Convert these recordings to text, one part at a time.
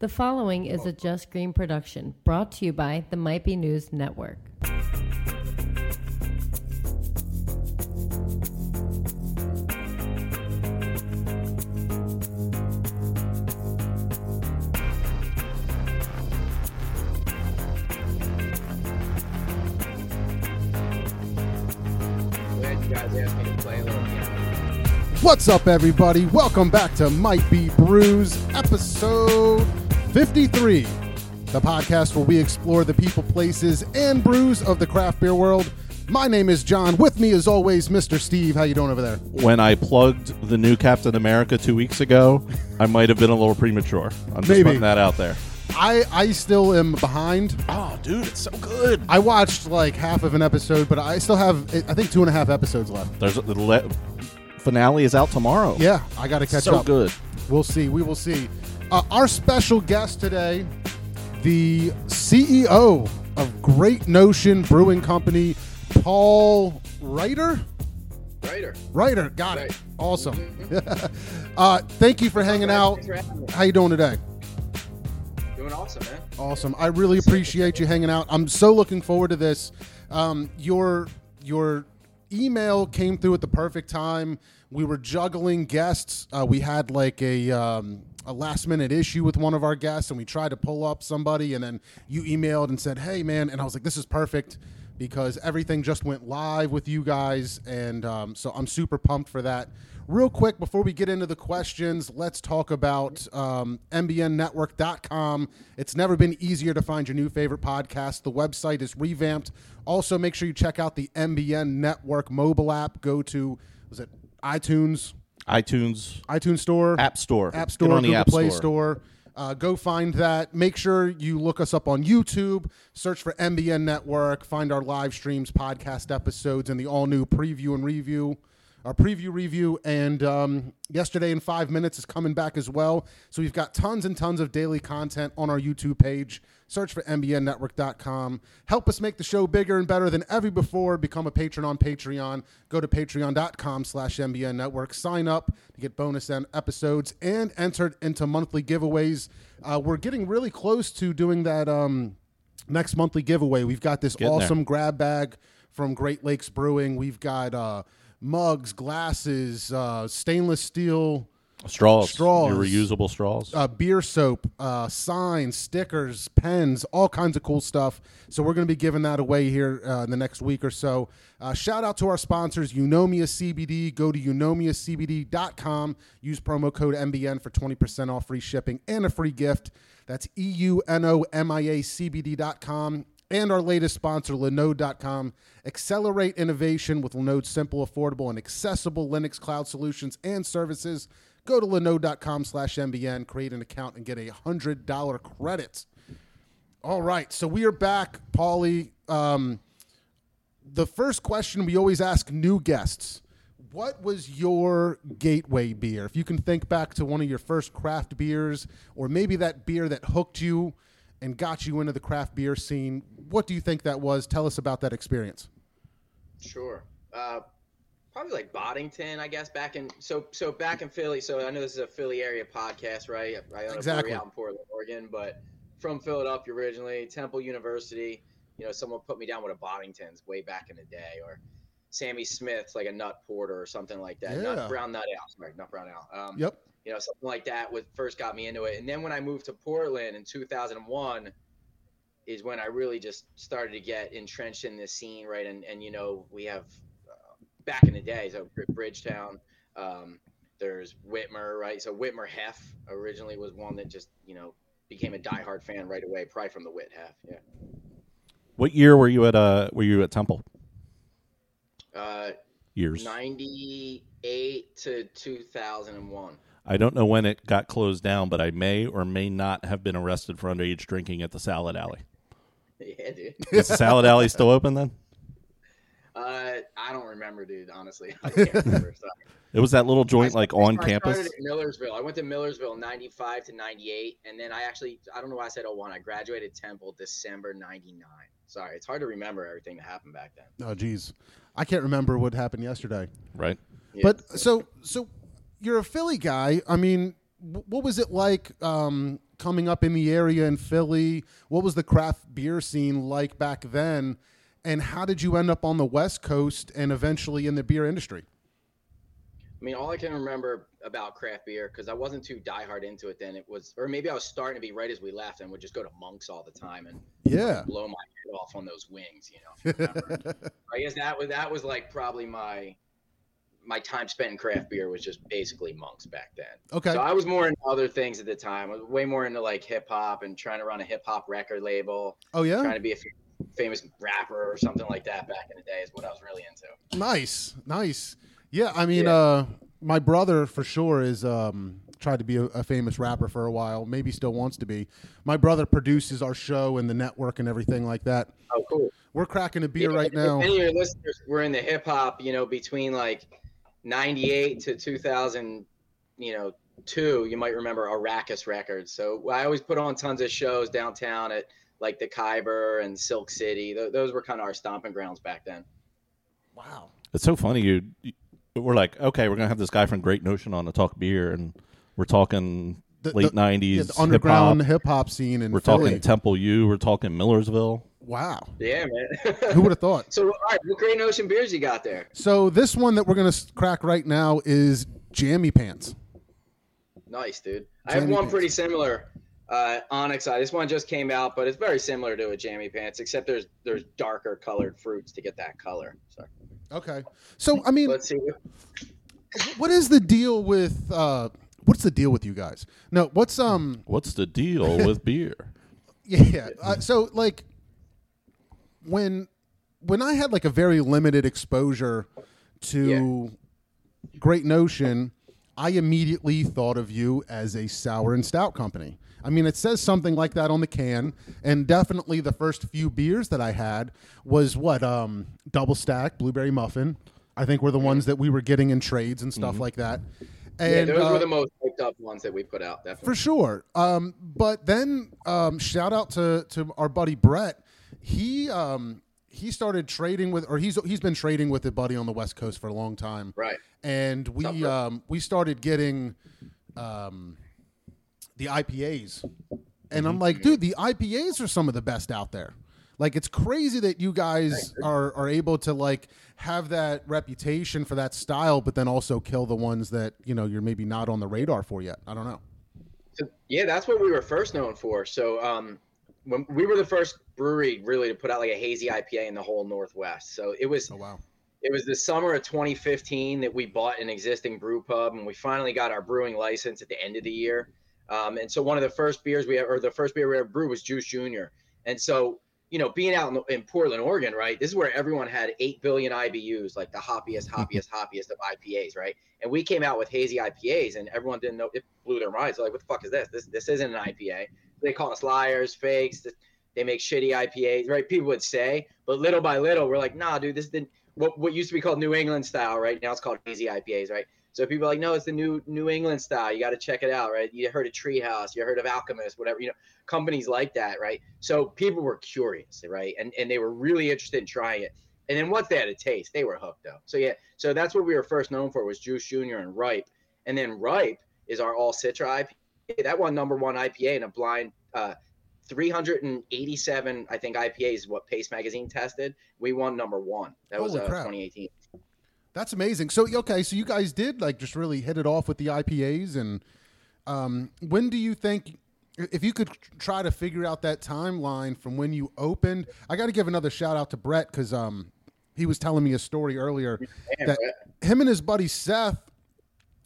The following is a Just Green production brought to you by the Might Be News Network. What's up, everybody? Welcome back to Might Be Brews, episode 53, the podcast where we explore the people, places, and brews of the craft beer world. My name is John. With me, as always, Mr. Steve. How you doing over there? when I plugged the new Captain America two weeks ago, I might have been a little premature. I'm just Maybe. putting that out there. I I still am behind. Oh, dude, it's so good. I watched like half of an episode, but I still have I think two and a half episodes left. There's a, the le- finale is out tomorrow. Yeah, I got to catch so up. So good. We'll see. We will see. Uh, our special guest today, the CEO of Great Notion Brewing Company, Paul Reiter. Writer. Reiter, got it. Right. Awesome. uh, thank you for hanging out. For. How you doing today? Doing awesome, man. Awesome. I really appreciate you hanging out. I'm so looking forward to this. Um, your your email came through at the perfect time. We were juggling guests. Uh, we had like a um, a last minute issue with one of our guests, and we tried to pull up somebody, and then you emailed and said, "Hey, man," and I was like, "This is perfect." Because everything just went live with you guys, and um, so I'm super pumped for that. Real quick, before we get into the questions, let's talk about um, MBNNetwork.com. It's never been easier to find your new favorite podcast. The website is revamped. Also, make sure you check out the MBN Network mobile app. Go to, was it iTunes, iTunes iTunes Store, App Store. App Store, on the Google App Play Store. Store. Uh, go find that. Make sure you look us up on YouTube. Search for MBN Network. Find our live streams, podcast episodes, and the all new preview and review. Our preview review and um, yesterday in five minutes is coming back as well. So we've got tons and tons of daily content on our YouTube page. Search for mbnnetwork.com. Help us make the show bigger and better than ever before. Become a patron on Patreon. Go to patreon.com slash mbn network. Sign up to get bonus episodes and entered into monthly giveaways. Uh, we're getting really close to doing that um, next monthly giveaway. We've got this Getting there. awesome grab bag from Great Lakes Brewing. We've got uh, mugs, glasses, uh, stainless steel Straws. Straws. Your reusable straws. uh, beer soap, uh, signs, stickers, pens, all kinds of cool stuff. So we're going to be giving that away here uh, in the next week or so. Uh, shout out to our sponsors, Eunomia CBD. Go to eunomiacbd.com. Use promo code MBN for 20% off free shipping and a free gift. That's E U N O M I A CBD.com. And our latest sponsor, Linode.com. Accelerate innovation with Linode's simple, affordable, and accessible Linux cloud solutions and services. Go to Linode.com slash MBN, create an account, and get a $100 credit. All right, so we are back, Paulie. Um, the first question we always ask new guests What was your gateway beer? If you can think back to one of your first craft beers, or maybe that beer that hooked you and got you into the craft beer scene, what do you think that was? Tell us about that experience. Sure. Uh, probably like Boddington, I guess. Back in so so back in Philly. So I know this is a Philly area podcast, right? I own a Exactly. brewery out in Portland, Oregon, but from Philadelphia originally. Temple University. You know, someone put me down with a Boddington's way back in the day, or Sammy Smith's like a nut porter or something like that. Yeah. Nut brown nut ale. Sorry, nut brown ale. Um, Yep. you know, something like that was first got me into it. And then when I moved to Portland in 2001 is when I really just started to get entrenched in this scene, right? And, and you know, we have back in the day, so Bridgetown, um, there's Widmer, right? So Widmer Hef originally was one that just, you know, became a diehard fan right away, probably from the Whit Hef. Yeah. what year were you at? Uh, were you at Temple? Uh, Years. 98 to 2001. I don't know when it got closed down, but I may or may not have been arrested for underage drinking at the Salad Alley. Yeah, dude. Is the Salad Alley still open then? Uh, I don't remember, dude. Honestly, I can't remember. Sorry. It was that little joint I- like on I campus. started at Millersville. I went to Millersville 95 to 98. And then I actually, I don't know why I said 01. I graduated Temple December 99. Sorry, it's hard to remember everything that happened back then. Oh, geez. I can't remember what happened yesterday. Right. Yeah. But so so you're a Philly guy. I mean, what was it like um, coming up in the area in Philly? What was the craft beer scene like back then? And how did you end up on the West Coast and eventually in the beer industry? I mean, all I can remember about craft beer because I wasn't too diehard into it then. It was, or maybe I was starting to be right as we left, and would just go to Monks all the time and Yeah. blow my head off on those wings. You know, you. I guess that was that was like probably my my time spent in craft beer was just basically Monks back then. Okay. So I was more into other things at the time. I was way more into like hip hop and trying to run a hip hop record label, Oh yeah, trying to be a famous rapper or something like that back in the day is what I was really into. Nice. Nice. Yeah. I mean, Yeah. uh, my brother for sure is um, tried to be a, a famous rapper for a while. Maybe still wants to be. My brother produces our show and the network and everything like that. Oh, cool. We're cracking a beer Yeah, right if now. Any of your listeners were in the hip hop, you know, between like '98 to 2000, you know, two, you might remember Arrakis Records. So I always put on tons of shows downtown at like the Khyber and Silk City. Th- those were kind of our stomping grounds back then. Wow. It's so funny. You, you- we're like, okay, we're gonna have this guy from Great Notion on to talk beer, and we're talking The- late the- nineties Yeah, the underground hip hip hop scene and We're Philly. talking Temple U. We're talking Millersville. wow. Yeah, man. Who would have thought? so, all right, what Great Notion beers you got there? So this one that we're gonna crack right now is Jammy Pants. Nice, dude. I have one Pants. pretty similar uh, Onyx Eye. This one just came out, but it's very similar to a Jammy Pants, except there's there's darker colored fruits to get that color. So Okay. So I mean, let's see. What, what is the deal with? Uh, what's the deal with you guys? No, what's um? What's the deal with beer? Yeah. Uh, so like, when when I had like a very limited exposure to Great Notion, I immediately thought of you as a sour and stout company. I mean, it says something like that on the can, and definitely the first few beers that I had was what um, double stack blueberry muffin. I think were the ones that we were getting in trades and stuff like that. And yeah, those uh, were the most hyped up ones that we put out. Definitely. for sure. Um, but then um, shout out to to our buddy Brett. He um, he started trading with, or he's he's been trading with a buddy on the West Coast for a long time, Right. and we What's up, Brett? um, we started getting um, the IPAs, and I'm like, dude, the IPAs are some of the best out there. Like it's crazy that you guys are are able to like have that reputation for that style, but then also kill the ones that you know you're maybe not on the radar for yet. I don't know. So, yeah, that's what we were first known for. So um, when we were the first brewery really to put out like a hazy IPA in the whole Northwest. So it was Oh wow. it was the summer of 2015 that we bought an existing brew pub and we finally got our brewing license at the end of the year. Um, and so one of the first beers we or the first beer we ever brewed was Juice Junior. And so you know, being out in, in Portland, Oregon, right? This is where everyone had eight billion IBUs, like the hoppiest, hoppiest, hoppiest of IPAs, right? And we came out with hazy IPAs, and everyone didn't know. It blew their minds. They're like, "What the fuck is this? This this isn't an IPA." They call us liars, fakes. They make shitty IPAs, right? People would say, but little by little, we're like, "Nah, dude, this is the what what used to be called New England style, right? Now it's called hazy IPAs, right?" So people are like, "No, it's the new New England style. You got to check it out, right? You heard of Treehouse, you heard of Alchemist, whatever, you know." companies like that, right? So people were curious, right? And and they were really interested in trying it. And then once they had a taste, they were hooked though. So yeah, so that's what we were first known for was Juice Junior and Ripe. And then Ripe is our all Citra. That won number one IPA in a blind uh 387, I think IPA is what Paste Magazine tested. We won number one. That was uh, crap. 2018. That's amazing. So okay, so you guys did like just really hit it off with the IPAs, and um, when do you think? If you could try to figure out that timeline from when you opened, I got to give another shout out to Brett because um, he was telling me a story earlier that Brett. him and his buddy Seth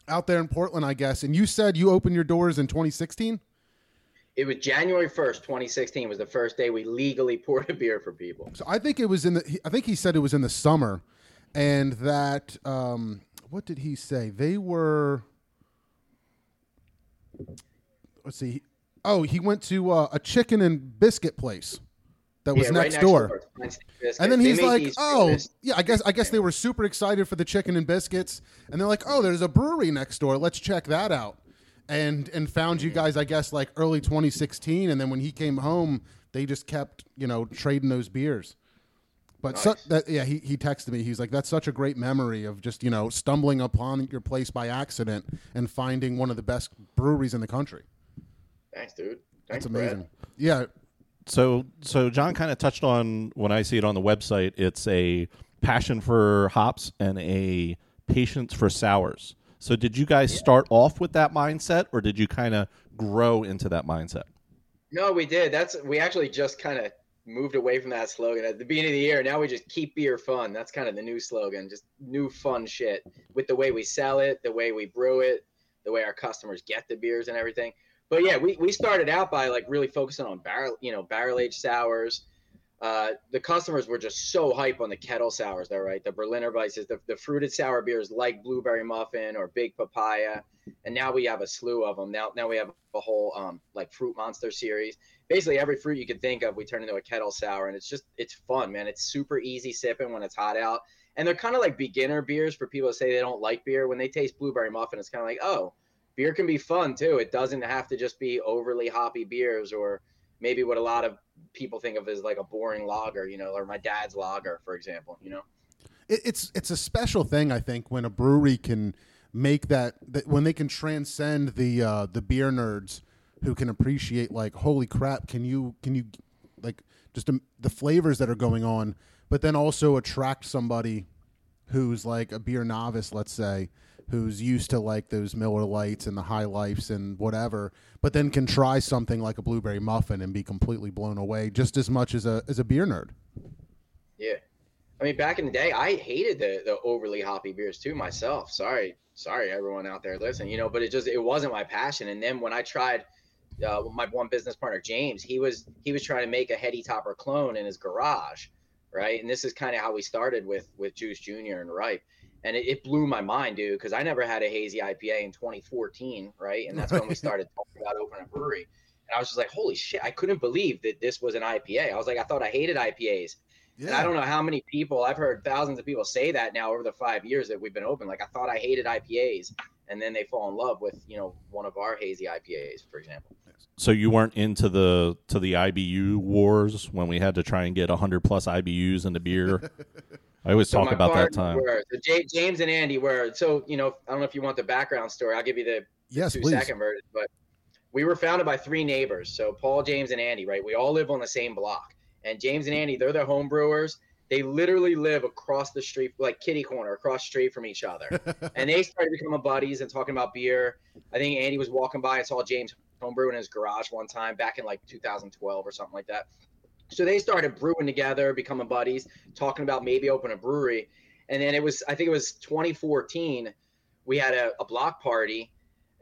out there in Portland, I guess, and you said you opened your doors in 2016. It was January 1st, 2016 was the first day we legally poured a beer for people. So I think it was in the. I think he said it was in the summer, and that um, what did he say? They were. Let's see. Oh, he went to uh, a chicken and biscuit place that was Yeah, right next, door. And then They he's like, "Oh, yeah, I guess I guess they were super excited for the chicken and biscuits." And they're like, "Oh, there's a brewery next door. Let's check that out." And and found you guys, I guess, like early 2016. And then when he came home, they just kept, you know, trading those beers. But Nice. that, yeah, he, he texted me. He's like, "That's such a great memory of just you know stumbling upon your place by accident and finding one of the best breweries in the country." Thanks, dude. That's Thanks, Brad. amazing. Yeah, So, so John kind of touched on when I see it on the website. It's a passion for hops and a patience for sours. So, did you guys start off with that mindset, or did you kind of grow into that mindset? No, we did. That's we actually just kind of moved away from that slogan at the beginning of the year. Now we just keep beer fun. That's kind of the new slogan. Just new fun shit with the way we sell it, the way we brew it, the way our customers get the beers and everything. But yeah, we, we started out by like really focusing on barrel, you know, barrel aged sours. Uh, the customers were just so hype on the kettle sours, though, right? The Berliner Weisses, the, the fruited sour beers like Blueberry Muffin or Big Papaya, and now we have a slew of them. Now, now we have a whole um, like Fruit Monster series. Basically, every fruit you could think of, we turn into a kettle sour, and it's just it's fun, man. It's super easy sipping when it's hot out, and they're kind of like beginner beers for people to say they don't like beer. When they taste Blueberry Muffin, it's kind of like, oh, beer can be fun too. It doesn't have to just be overly hoppy beers or maybe what a lot of people think of as like a boring lager, you know, or my dad's lager, for example, you know. it, it's it's a special thing I think when a brewery can make that, that when they can transcend the uh, the beer nerds who can appreciate like holy crap can you can you like just um, the flavors that are going on but then also attract somebody who's like a beer novice let's say who's used to like those Miller Lights and the High Lifes and whatever but then can try something like a blueberry muffin and be completely blown away just as much as a as a beer nerd Yeah. I mean, back in the day, I hated the, the overly hoppy beers too myself. Sorry, sorry, everyone out there listening, you know, but it just, it wasn't my passion. And then when I tried, uh, my one business partner, James, he was, he was trying to make a heady topper clone in his garage. Right. And this is kind of how we started with, with Juice Jr. and Ripe. And it, it blew my mind, dude, because I never had a hazy IPA in 2014. Right. And that's when we started talking about opening a brewery. And I was just like, holy shit, I couldn't believe that this was an IPA. I was like, I thought I hated IPAs. Yeah. And I don't know how many people I've heard thousands of people say that now over the five years that we've been open. Like I thought I hated IPAs, and then they fall in love with you know one of our hazy IPAs, for example. So you weren't into the to the IBU wars when we had to try and get hundred plus IBUs into beer. I always So talk about that time. Were, so Ja- James and Andy were so you know I don't know if you want the background story. I'll give you the yes two please second version, but we were founded by three neighbors. So Paul, James, and Andy. Right, we all live on the same block. And James and Andy, they're the home brewers. They literally live across the street, like kitty corner, across the street from each other. and they started becoming buddies and talking about beer. I think Andy was walking by and saw James homebrew in his garage one time back in like 2012 or something like that. So they started brewing together, becoming buddies, talking about maybe open a brewery. And then it was, I think it was 2014. We had a, a block party,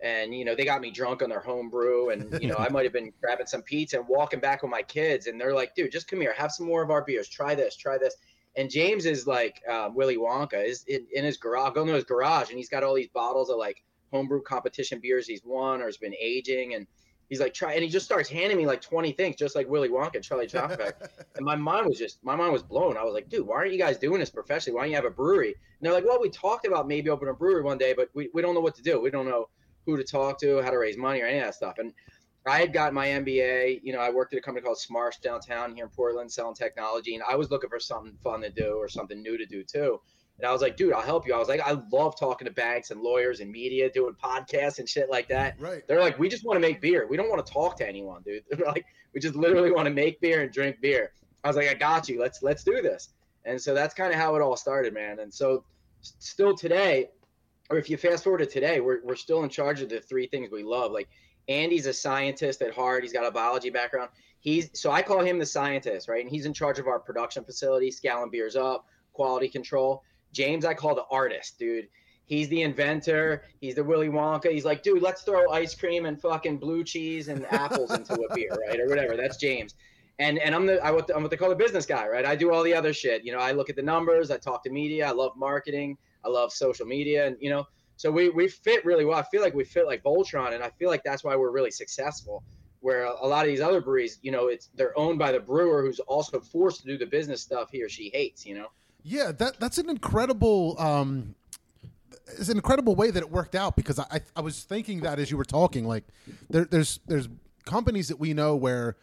and you know they got me drunk on their homebrew, and you know I might have been grabbing some pizza and walking back with my kids, and they're like, "Dude, just come here, have some more of our beers. Try this, try this." And James is like um, Willy Wonka is in, in his garage, going to his garage, and he's got all these bottles of like homebrew competition beers he's won or has been aging, and he's like try, and he just starts handing me like twenty things, just like Willy Wonka, Charlie Chaplin. and my mind was just, my mind was blown. I was like, dude, why aren't you guys doing this professionally? Why don't you have a brewery? And they're like, well, we talked about maybe opening a brewery one day, but we, we don't know what to do. We don't know who to talk to, how to raise money, or any of that stuff. And I had got my MBA. You know, I worked at a company called Smarsh downtown here in Portland, selling technology, and I was looking for something fun to do or something new to do too. And I was like, dude, I'll help you. I was like, I love talking to banks and lawyers and media, doing podcasts and shit like that. right They're like, we just want to make beer. We don't want to talk to anyone, dude. They're like, we just literally want to make beer and drink beer. I was like, I got you. Let's let's do this. And so that's kind of how it all started, man. And so still today, or if you fast forward to today, we're we're still in charge of the three things we love. Like Andy's a scientist at heart. He's got a biology background. He's so I call him the scientist, right? And he's in charge of our production facility, scaling beers up, quality control. James, I call the artist, dude. He's the inventor. He's the Willy Wonka. He's like, dude, let's throw ice cream and fucking blue cheese and apples into a beer, right, or whatever. That's James. And and I'm the I what I'm what they call the business guy, right? I do all the other shit. You know, I look at the numbers. I talk to media. I love marketing. I love social media, and you know, so we we fit really well. I feel like we fit like Voltron, and I feel like that's why we're really successful. Where a lot of these other breweries, you know, it's they're owned by the brewer who's also forced to do the business stuff he or she hates. You know. Yeah, that that's an incredible um it's an incredible way that it worked out because I I, was thinking that as you were talking, like there, there's there's companies that we know where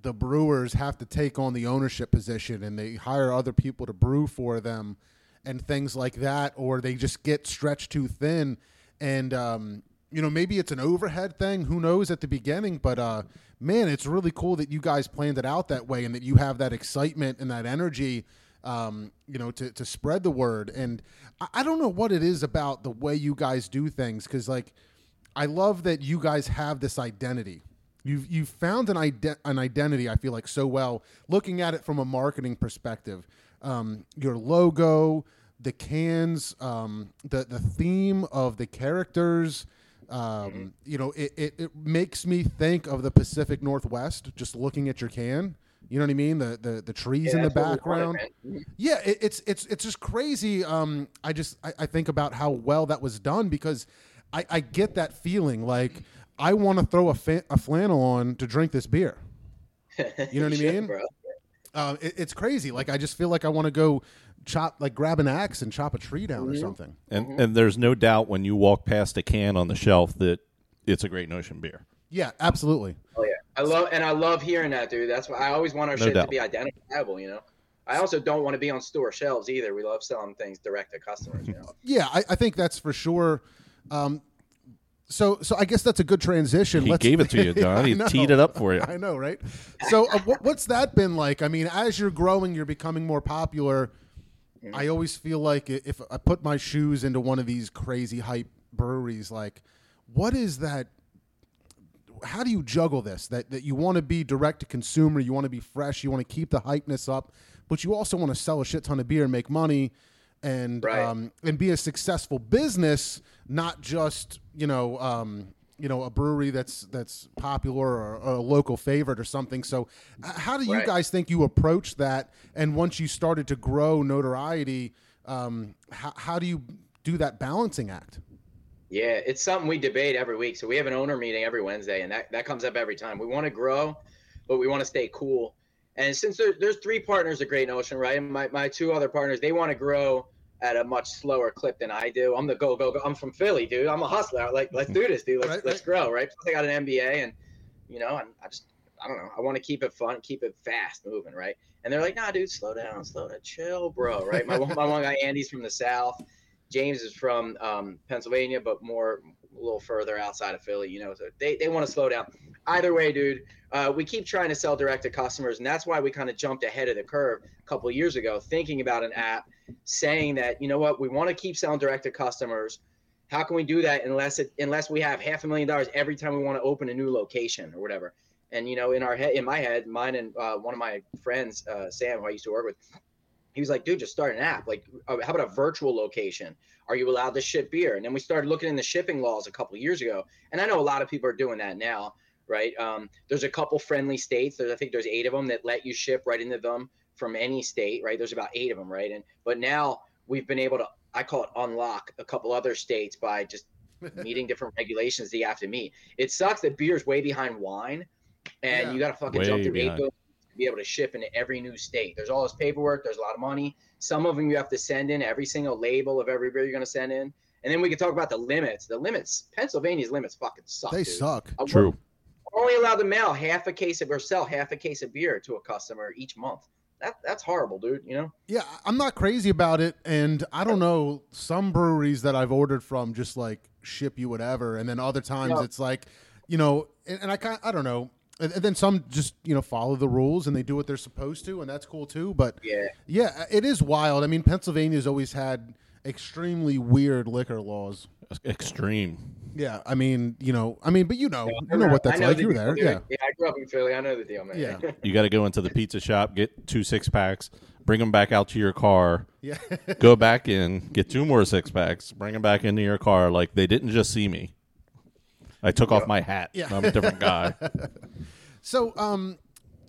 the brewers have to take on the ownership position and they hire other people to brew for them and things like that, or they just get stretched too thin. And um, you know, maybe it's an overhead thing. Who knows at the beginning? But uh, man, it's really cool that you guys planned it out that way and that you have that excitement and that energy. Um, you know, to, to spread the word. And I, I don't know what it is about the way you guys do things because, like, I love that you guys have this identity. You've you've found an ide- an identity. I feel like so well looking at it from a marketing perspective. Um, your logo, the cans, um, the the theme of the characters. Um, You know, it, it, it makes me think of the Pacific Northwest. Just looking at your can, you know what I mean. The the, the trees in the that's what we wanted, background. man. Yeah, it, it's it's it's just crazy. Um, I just I, I think about how well that was done because I, I get that feeling like I want to throw a, fa- a flannel on to drink this beer. You know what I should, mean? bro. Uh, it, it's crazy. Like I just feel like I want to go chop, like grab an axe and chop a tree down or something. And and there's no doubt when you walk past a can on the shelf that it's a Great Notion beer. Yeah, absolutely. Oh yeah, I love and I love hearing that, dude. That's why I always want our No shit doubt. to be identifiable. You know, I also don't want to be on store shelves either. We love selling things direct to customers. You know, Yeah, I, I think that's for sure. Um, so so I guess that's a good transition. He Let's- gave it to you, John. I He know. teed it up for you. I know, right? So, uh, what, what's that been like? I mean, as you're growing, you're becoming more popular. I always feel like if I put my shoes into one of these crazy hype breweries, like, what is that? How do you juggle this? That that you want to be direct to consumer, you want to be fresh, you want to keep the hypeness up, but you also want to sell a shit ton of beer and make money, and Right. um, and be a successful business, not just you know um, you know a brewery that's that's popular or, or a local favorite or something. So, how do you Right. guys think you approach that? And once you started to grow notoriety, um, how, how do you do that balancing act? Yeah, it's something we debate every week. So we have an owner meeting every Wednesday, and that that comes up every time. We want to grow, but we want to stay cool. And since there, there's three partners at Great Notion, right? And my my two other partners, they want to grow at a much slower clip than I do. I'm the go go go. I'm from Philly, dude. I'm a hustler. Like, let's do this, dude. Let's Right, let's right. grow, right? Plus, I got an MBA, and you know, and I just I don't know. I want to keep it fun, keep it fast moving, right? And they're like, nah, dude, slow down, slow down, chill, bro, right? My my one guy, Andy's from the South. James is from um, Pennsylvania, but more a little further outside of Philly, you know. So they, they want to slow down. Either way, dude, uh, we keep trying to sell direct to customers, and that's why we kind of jumped ahead of the curve a couple years ago, thinking about an app, saying that you know what, we want to keep selling direct to customers. How can we do that unless it unless we have half a million dollars every time we want to open a new location or whatever? And you know, in our head, in my head, mine and uh, one of my friends, uh, Sam, who I used to work with, he was like, dude, just start an app. Like, uh, how about a virtual location? Are you allowed to ship beer? And then we started looking in the shipping laws a couple of years ago. And I know a lot of people are doing that now, right? Um, there's a couple friendly states. There's, I think there's eight of them that let you ship right into them from any state, right? There's about eight of them, right? And but now we've been able to, I call it unlock a couple other states by just meeting different regulations that you have to meet. It sucks that beer is way behind wine, and Yeah. you got to fucking Way jump through eight behind. billion to be able to ship into every new state. There's all this paperwork. There's a lot of money. Some of them you have to send in every single label of every beer you're going to send in. And then we can talk about the limits. The limits, Pennsylvania's limits fucking suck. They dude. suck. Uh, True. We're only allowed to mail half a case of or sell half a case of beer to a customer each month. That that's horrible, dude. You know? Yeah, I'm not crazy about it, and I don't know some breweries that I've ordered from just like ship you whatever, and then other times Yeah. it's like, you know, and, and I kind I don't know, and, and then some just you know follow the rules and they do what they're supposed to, and that's cool too. But Yeah. yeah, it is wild. I mean, Pennsylvania's always had extremely weird liquor laws. Extreme. Yeah, I mean, you know, I mean, but you know, I you know what that's know like. the You're there, yeah. Yeah, I grew up in Philly. I know the deal, man. Yeah. You got to go into the pizza shop, get two six packs, bring them back out to your car, Yeah. go back in, get two more six packs, bring them back into your car. Like they didn't just see me. I took off my hat. Yeah. I'm a different guy. So, um,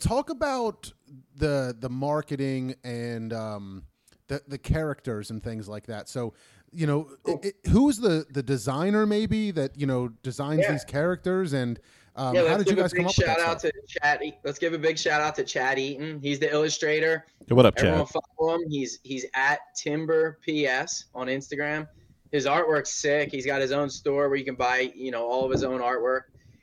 talk about the the marketing and um, the the characters and things like that. So, you know, i i who's the the designer maybe that you know designs Yeah. these characters and um, yeah, how let's did you give guys a come big up with shout that out stuff? to Chad. E- Let's give a big shout out to Chad Eaton. He's the illustrator. Hey, what up, Everyone Chad? follow him. He's he's at Timber PS on Instagram. His artwork's sick. He's got his own store where you can buy, you know, all of his own artwork.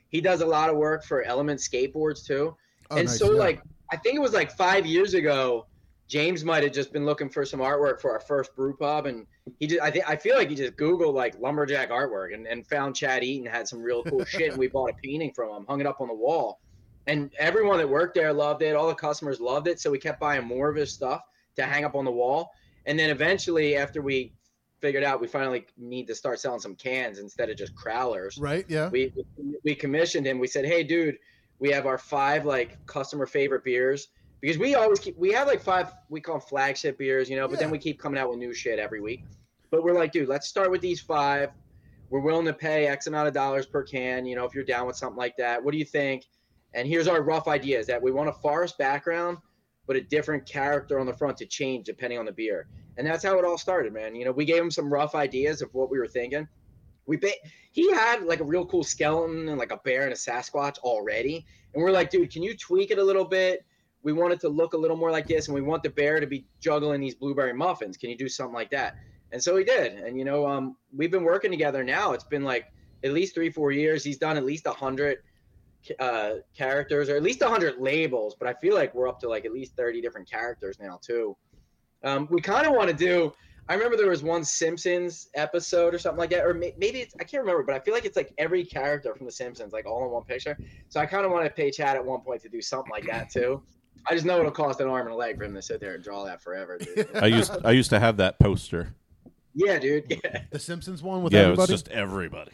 He does a lot of work for Element Skateboards too. Oh, and nice, so yeah. like I think it was like five years ago, James might have just been looking for some artwork for our first brew pub, and he just I think I feel like he just Googled like lumberjack artwork and, and found Chad Eaton had some real cool shit, and we bought a painting from him, hung it up on the wall, and everyone that worked there loved it. All the customers loved it, so we kept buying more of his stuff to hang up on the wall, and then eventually after we figured out we finally need to start selling some cans instead of just crowlers Right? Yeah. we we commissioned him. We said, "Hey, dude, we have our five like customer favorite beers because we always keep we have like five we call them flagship beers, you know, but then we keep coming out with new shit every week. But we're like, dude, let's start with these five. We're willing to pay X amount of dollars per can, you know, if you're down with something like that. What do you think? And here's our rough ideas that we want a forest background, but a different character on the front to change depending on the beer. And that's how it all started, man. You know, we gave him some rough ideas of what we were thinking. We ba- he had like a real cool skeleton and like a bear and a Sasquatch already. And we're like, dude, can you tweak it a little bit? We want it to look a little more like this, and we want the bear to be juggling these blueberry muffins. Can you do something like that? And so he did. And you know, um, we've been working together now. It's been like at least three, four years. He's done at least a hundred uh, characters, or at least a hundred labels. But I feel like we're up to like at least thirty different characters now too. Um, we kind of want to do. I remember there was one Simpsons episode or something like that, or may, maybe it's I can't remember, but I feel like it's like every character from The Simpsons, like all in one picture. So I kind of want to pay Chad at one point to do something like that too. I just know it'll cost an arm and a leg for him to sit there and draw that forever. Dude. I used I used to have that poster. yeah, dude. Yeah. The Simpsons one with yeah, everybody. it's just everybody.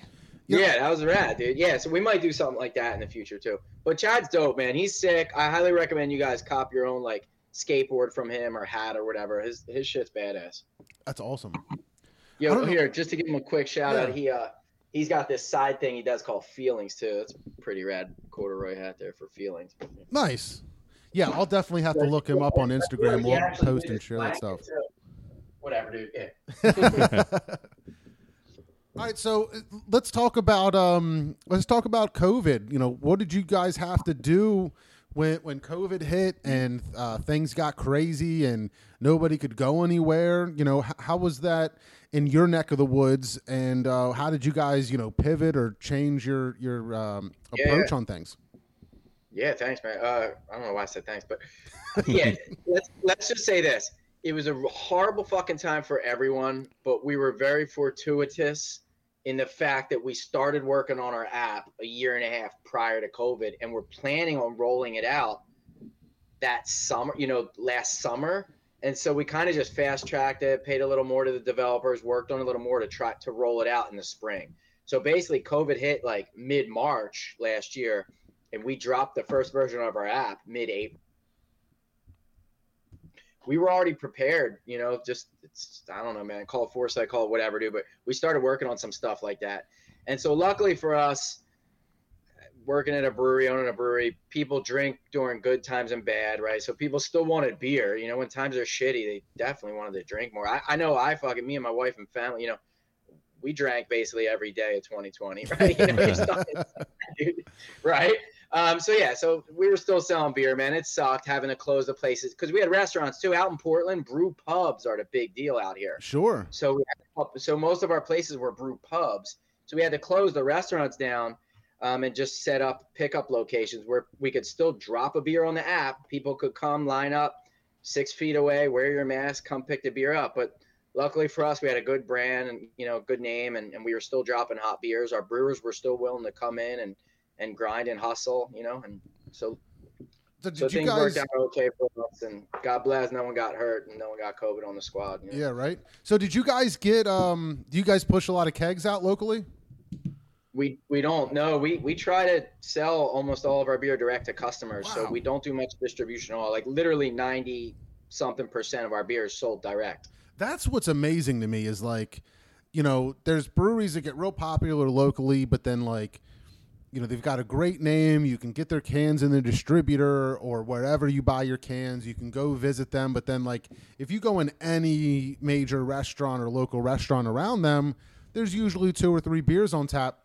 Yeah. yeah, that was rad, dude. Yeah, so we might do something like that in the future too. But Chad's dope, man. He's sick. I highly recommend you guys cop your own like skateboard from him or hat or whatever. His his shit's badass. That's awesome. Yo, don't know- here, just to give him a quick shout Yeah. out, he uh he's got this side thing he does called feelings too. That's pretty rad corduroy hat there for feelings. Nice. Yeah, I'll definitely have to look him up on Instagram. We'll post and share that stuff. Whatever, dude. Yeah. All right, so uh, let's talk about um, let's talk about COVID. You know, what did you guys have to do when when COVID hit and uh, things got crazy and nobody could go anywhere? You know, h- how was that in your neck of the woods? And uh, how did you guys, you know, pivot or change your your um, approach yeah. on things? Yeah, thanks, man. Uh, I don't know why I said thanks, but yeah, let's let's just say this: it was a horrible fucking time for everyone, but we were very fortuitous in the fact that we started working on our app a year and a half prior to COVID, and we're planning on rolling it out that summer. You know, last summer. And so we kind of just fast tracked it, paid a little more to the developers, worked on a little more to try to roll it out in the spring. So basically, COVID hit like mid March last year, and we dropped the first version of our app mid April. We were already prepared, you know, just it's I don't know, man, call it foresight, call it whatever, dude. But we started working on some stuff like that. And so luckily for us, working at a brewery, owning a brewery, people drink during good times and bad, right? So people still wanted beer. You know, when times are shitty, they definitely wanted to drink more. I, I know I fucking me and my wife and family, you know, we drank basically every day of 2020, right? You know, dude, right? Um, so yeah, so we were still selling beer, man. It sucked having to close the places because we had restaurants too out in Portland. Brew pubs are the big deal out here. Sure. So we had, so most of our places were brew pubs. So we had to close the restaurants down um, and just set up pickup locations where we could still drop a beer on the app. People could come line up six feet away, wear your mask, come pick the beer up. But luckily for us, we had a good brand and you know good name, and, and we were still dropping hot beers. Our brewers were still willing to come in and and grind and hustle, you know, and so So did so you things guys? worked out okay for us. And God bless, no one got hurt and no one got COVID on the squad. You know? Yeah, right. So did you guys get? Um, do you guys push a lot of kegs out locally? We we don't know. We we try to sell almost all of our beer direct to customers, so we don't do much distribution at all. Like literally ninety something percent of our beer is sold direct. That's what's amazing to me is like, you know, there's breweries that get real popular locally, but then like, you know, they've got a great name. You can get their cans in the distributor or wherever you buy your cans. You can go visit them, but then like, if you go in any major restaurant or local restaurant around them, there's usually two or three beers on tap.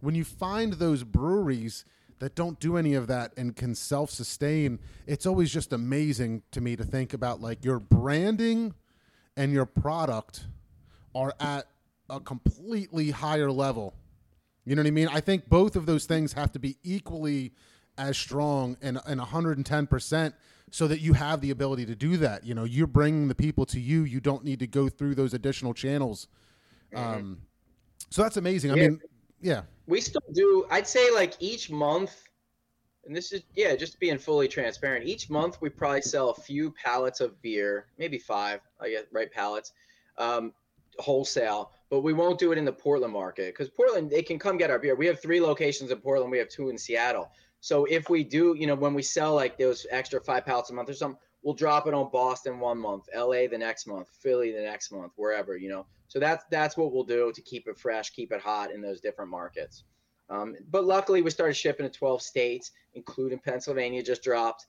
When you find those breweries that don't do any of that and can self sustain, it's always just amazing to me to think about like your branding and your product are at a completely higher level. You know what I mean? I think both of those things have to be equally as strong and and 110 percent so that you have the ability to do that. You know, you're bringing the people to you. You don't need to go through those additional channels. Um, so that's amazing. I Yeah. mean, yeah, we still do i'd say like each month and this is yeah just being fully transparent each month we probably sell a few pallets of beer maybe five i guess right pallets um, wholesale but we won't do it in the portland market because portland they can come get our beer. We have three locations in portland. We have two in seattle. So if we do you know when we sell like those extra five pallets a month or something we'll drop it on boston one month la the next month philly the next month wherever you know. So that's that's what we'll do to keep it fresh keep it hot in those different markets. Um, but luckily, we started shipping to 12 states, including Pennsylvania, just dropped.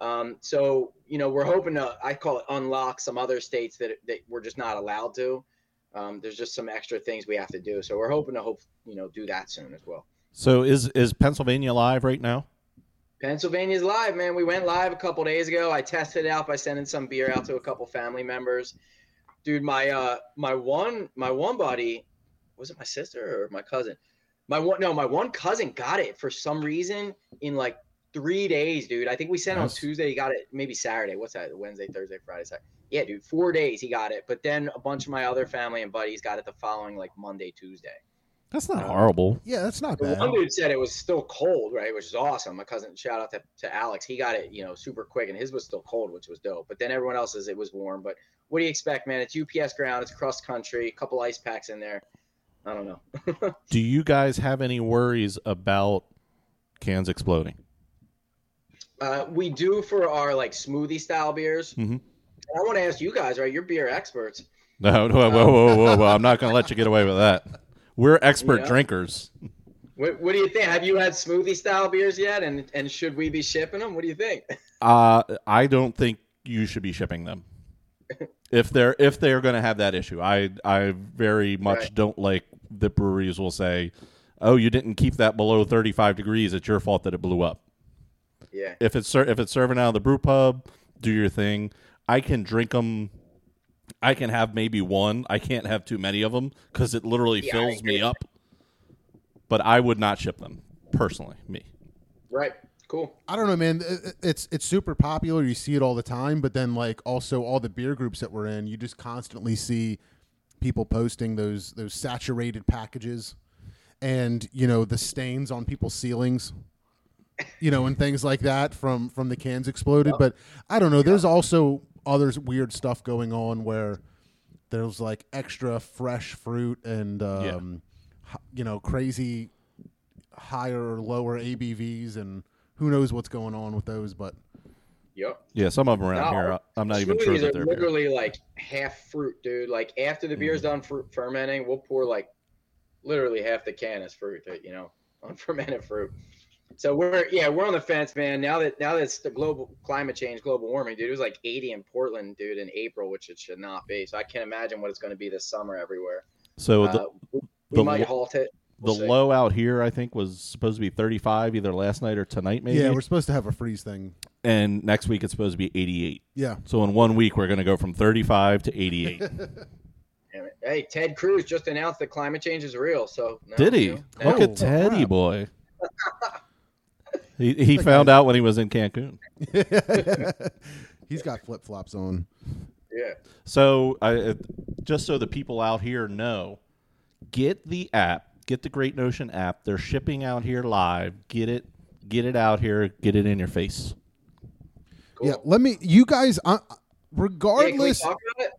Um, so, you know, we're hoping to, I call it unlock some other states that, that we're just not allowed to. Um, there's just some extra things we have to do. So we're hoping to hope, you know, do that soon as well. So is is Pennsylvania live right now? Pennsylvania's live, man. We went live a couple days ago. I tested it out by sending some beer out to a couple family members. Dude, my uh my one my one buddy, was it my sister or my cousin? My one no, my one cousin got it for some reason in like three days, dude. I think we sent it on Tuesday. He got it maybe Saturday. What's that? Wednesday, Thursday, Friday, Saturday. Yeah, dude, four days he got it. But then a bunch of my other family and buddies got it the following like Monday, Tuesday. That's not Um, horrible. yeah, that's not The bad. one dude said it was still cold, right? Which is awesome. My cousin, shout out to, to Alex. He got it, you know, super quick, and his was still cold, which was dope. But then everyone else's, it was warm. But what do you expect, man? It's UPS ground. It's cross country. A couple ice packs in there. I don't know. Do you guys have any worries about cans exploding? Uh, we do for our like smoothie style beers. Mhm. I want to ask you guys, right? You're beer experts. No, no, whoa, whoa, whoa, whoa, whoa! I'm not going to let you get away with that. We're expert Yeah. drinkers. What, what do you think? Have you had smoothie style beers yet? And and should we be shipping them? What do you think? Uh, I don't think you should be shipping them. If they're if they're going to have that issue, I I very much Right. don't like that breweries will say, "Oh, you didn't keep that below 35 degrees. It's your fault that it blew up." Yeah. If it's if it's serving out of the brew pub, do your thing. I can drink them. I can have maybe one. I can't have too many of them because it literally Yeah, fills me up. But I would not ship them personally. Me. Right. Cool. I don't know, man. It- it- It's it's super popular. You see it all the time, but then like also all the beer groups that we're in, you just constantly see people posting those those saturated packages, and you know the stains on people's ceilings, you know, and things like that from from the cans exploded. But I don't know. There's also other weird stuff going on where there's like extra fresh fruit and um, h- you know crazy higher or lower ABVs and who knows what's going on with those but Yep. Yeah, some of them around No, here. I'm not even sure that they're beer. literally like half fruit, dude. Like after the beer's Mm-hmm. done fer- fermenting, we'll pour like literally half the can is fruit, you know, unfermented fruit. So we're yeah, we're on the fence, man. Now that now that's the global climate change, global warming, dude. It was like 80 in Portland, dude, in April, which it should not be. So I can't imagine what it's going to be this summer everywhere. So Uh, the, we the might lo- halt it. the We'll see. low out here, I think, was supposed to be 35 either last night or tonight, maybe. yeah we're supposed to have a freeze thing and next week it's supposed to be 88. yeah So in one week we're going to go from 35 to 88. Hey, Ted Cruz just announced that climate change is real. So no, Did he? you know, Look at Teddy boy. he he found out when he was in Cancun. he's got flip-flops on yeah. So I uh, just so the people out here know, get the app, get the Great Notion app. They're shipping out here live. Get it, get it out here. Get it in your face. Cool. yeah let me you guys uh, Hey, can we regardless talk about it?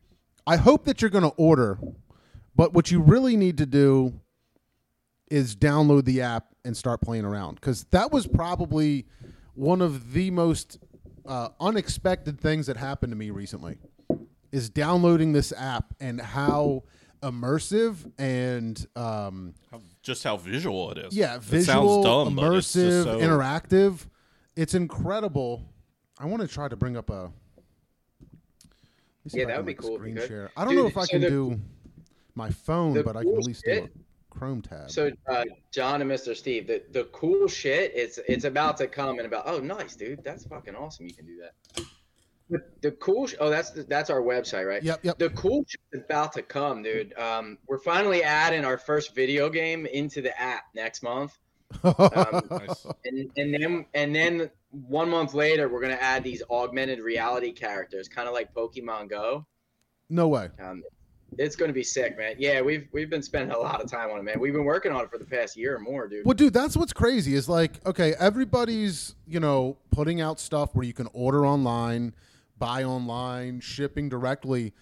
I hope that you're going to order, but what you really need to do is download the app and start playing around because that was probably one of the most uh, unexpected things that happened to me recently. Is downloading this app and how immersive and um, Just how visual it is. yeah, It visual, sounds dumb, but it's immersive, so- interactive. It's incredible. I want to try to bring up a. let me see Yeah, that would be like, cool Screen share. I don't Dude, know if I so can the- do my phone, but I can at least do shit- a Chrome tab. So, uh, John and Mr. Steve, the, the cool shit, it's it's about to come and about. Oh, nice, dude. That's fucking awesome. You can do that. The, the cool. Sh- oh, that's the, that's our website, right? yep, yep. The cool shit is about to come, dude. Um, we're finally adding our first video game into the app next month. Um, Nice. and, and then and then one month later, we're gonna add these augmented reality characters, kind of like Pokemon Go. no way. Um, it's gonna be sick, man. Yeah, we've we've been spending a lot of time on it, man. We've been working on it for the past year or more, dude. Well, dude, that's what's crazy is like, okay, everybody's, you know, putting out stuff where you can order online, buy online, shipping directly.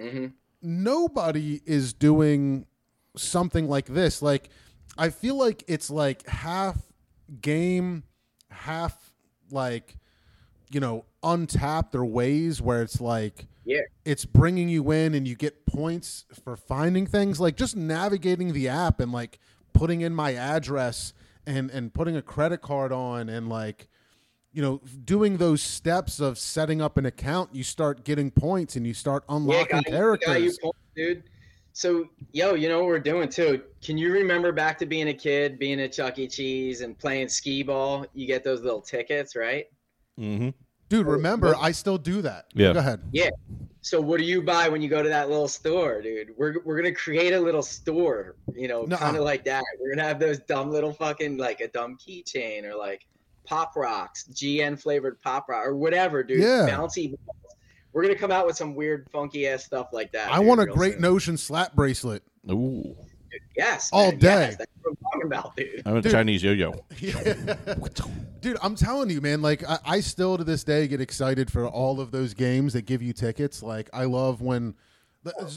hmm Nobody is doing something like this. Like, I feel like it's like half game, half like, you know, Untappd or ways where it's like, Yeah. it's bringing you in and you get points for finding things like just navigating the app and like putting in my address and and putting a credit card on and like you know doing those steps of setting up an account you start getting points and you start unlocking got you- characters got you pumped, dude. So, yo, you know what we're doing too? Can you remember back to being a kid, being at Chuck E. Cheese and playing skee ball? You get those little tickets, right? Mm hmm dude oh, remember i still do that Yeah. go ahead Yeah. So what do you buy when you go to that little store, dude? We're we're gonna create a little store, you know, Nuh-uh. kind of like that. We're gonna have those dumb little fucking like a dumb keychain or like pop rocks, GN flavored pop rock or whatever, dude. Yeah. Bouncy balls. We're gonna come out with some weird funky ass stuff like that. i dude, want a great soon. notion slap bracelet Ooh, Yes. all man, day. Yes, that's what I'm talking about, dude. I'm a Dude. Chinese yo-yo. Dude, I'm telling you, man. Like, I, I still to this day get excited for all of those games that give you tickets. Like, I love when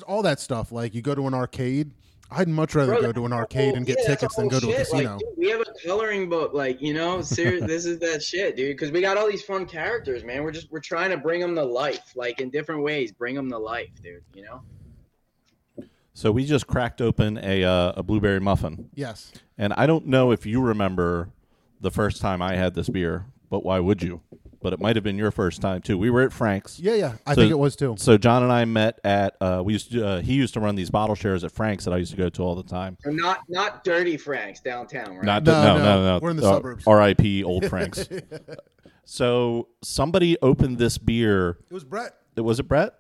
all that stuff. Like, you go to an arcade. I'd much rather Bro, go to an arcade the and get yeah, tickets than go to a casino. Like, dude, we have a coloring book, like you know, ser- this is that shit, dude. Because we got all these fun characters, man. We're just we're trying to bring them to life, like in different ways. Bring them to life, dude. You know. So we just cracked open a uh, a blueberry muffin, yes. and I don't know if you remember the first time I had this beer, but why would you? But it might have been your first time too. We were at Frank's. Yeah, yeah. I So- think it was too. So John and I met at uh, we used to, uh, he used to run these bottle shares at Frank's that I used to go to all the time. Or not not dirty Franks downtown, right? Not No, no, no, no, no, we're in the Uh, suburbs. R.I.P. Old Frank's. so somebody opened this beer. It was Brett. It was it Brett?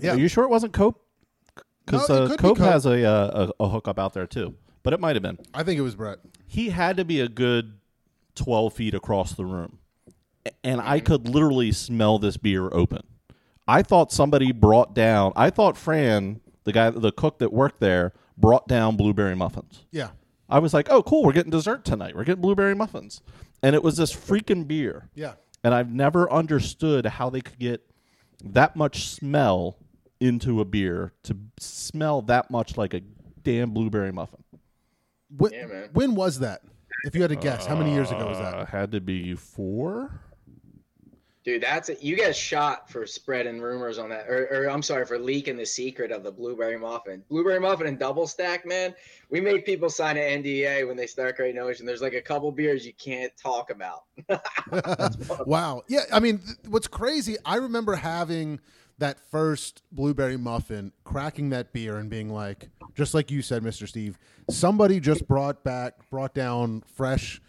Yeah. Are you sure it wasn't Cope? Because No, uh, Cope Cope. has a, uh, a a hookup out there too, but it might have been. I think it was Brett. He had to be a good twelve feet across the room, and. I could literally smell this beer open. I thought somebody brought down. I thought Fran, the guy, the cook that worked there, brought down blueberry muffins. Yeah. I was like, "Oh, cool! We're getting dessert tonight. We're getting blueberry muffins," and it was this freaking beer. Yeah. And I've never understood how they could get that much smell into a beer to smell that much like a damn blueberry muffin. When, Yeah, when was that? If you had to guess, how many years ago was Uh, that? had to be four. Dude, that's it. You get shot for spreading rumors on that, or, or I'm sorry for leaking the secret of the blueberry muffin. Blueberry muffin and double stack, man. We make people sign an NDA when they start Great Notion. There's like a couple beers you can't talk about. wow. Yeah. I mean, th- what's crazy, I remember having that first blueberry muffin, cracking that beer and being like, just like you said, Mr. Steve, somebody just brought back, brought down fresh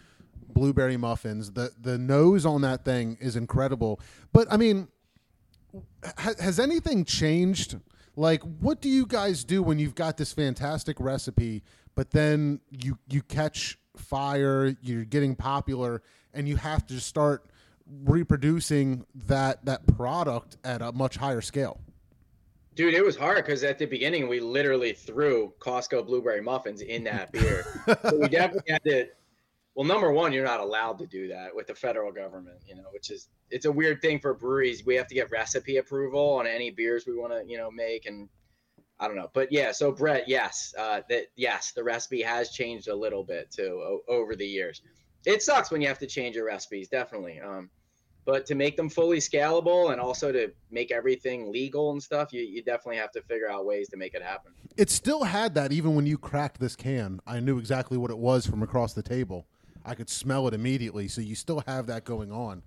blueberry muffins. The, the nose on that thing is incredible. But I mean, ha- has anything changed? Like, what do you guys do when you've got this fantastic recipe, but then you you catch fire, you're getting popular, and you have to start reproducing that that product at a much higher scale? Dude, it was hard because at the beginning we literally threw Costco blueberry muffins in that beer. so we definitely had to. Well, number one, you're not allowed to do that with the federal government, you know, which is it's a weird thing for breweries. We have to get recipe approval on any beers we want to, you know, make, and I don't know, but yeah. So Brett, yes, uh, that yes, the recipe has changed a little bit too o- over the years. It sucks when you have to change your recipes, definitely. Um, but to make them fully scalable and also to make everything legal and stuff, you, you definitely have to figure out ways to make it happen. It still had that even when you cracked this can. I knew exactly what it was from across the table. I could smell it immediately. So you still have that going on.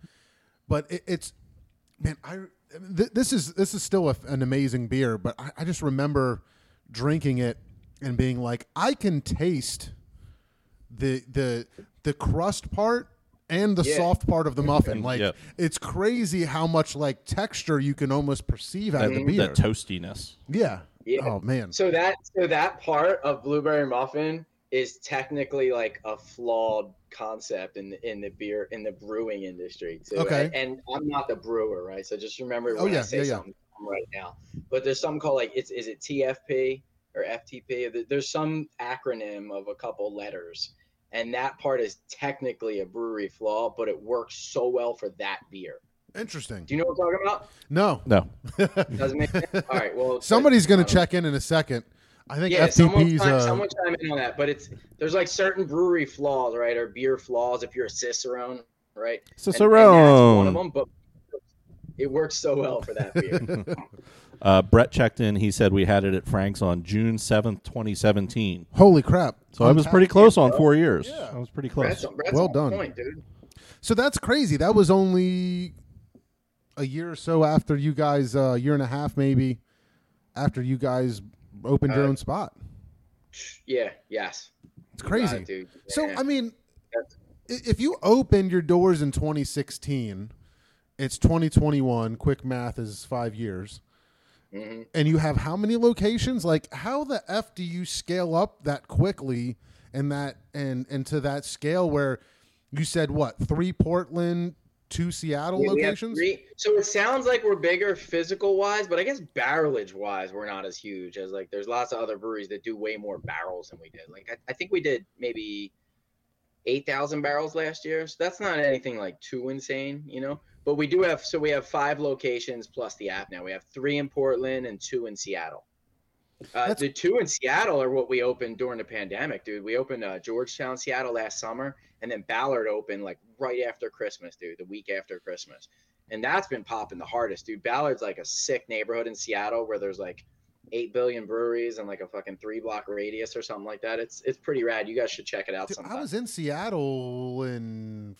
But it, it's man, I th- this is this is still a, an amazing beer. But I, I just remember drinking it and being like, I can taste the the the crust part and the Yeah. soft part of the muffin. Like Yep. it's crazy how much like texture you can almost perceive out That, of the beer. that toastiness. yeah. Yeah. Oh man. So that so that part of blueberry muffin is technically like a flawed concept in the in the beer in the brewing industry too. Okay. And I'm not the brewer, right? So just remember Oh, when yeah, I say yeah, yeah. something right now. But there's something called like it's is it TFP or FTP? There's some acronym of a couple letters. And that part is technically a brewery flaw, but it works so well for that beer. Interesting. Do you know what I'm talking about? No. No. Doesn't make sense. All right. Well, Somebody's going to um, check in in a second. I think yeah, someone FTP's. chime, Uh, someone chime in on that. But it's there's like certain brewery flaws, right, or beer flaws. If you're a Cicerone, right, And- and that's one of Cicerone. them. But it works so well for that beer. Uh, Brett checked in. He said we had it at Frank's on June seventh, twenty seventeen. holy crap! So I was pretty close on four years. Yeah. I was pretty Brett's, close. Brett's Well on done. point, dude. So that's crazy. That was only a year or so after you guys, a year and a half maybe, after you guys opened your Uh, own spot. Yeah. Yes. It's You got crazy. it, dude. So Yeah. I mean, That's- i- if you opened your doors in 2016, it's 2021. Quick math is five years, Mhm. and you have how many locations? Like, how the f do you scale up that quickly and that and and to that scale where you said what three Portland, two Seattle Yeah, locations? So it sounds like we're bigger physical wise, but I guess barrelage wise, we're not as huge as like there's lots of other breweries that do way more barrels than we did. Like I, I think we did maybe eight thousand barrels last year. So that's not anything like too insane, you know. But we do have so we have five locations plus the app now. We have three in Portland and two in Seattle. Uh, the two in Seattle are what we opened during the pandemic, dude. We opened uh, Georgetown, Seattle last summer, and then Ballard opened like right after Christmas, dude, the week after Christmas. And that's been popping the hardest, dude. Ballard's like a sick neighborhood in Seattle where there's like eight billion breweries and like a fucking three block radius or something like that. It's it's pretty rad. You guys should check it out Dude, sometime. I was in Seattle in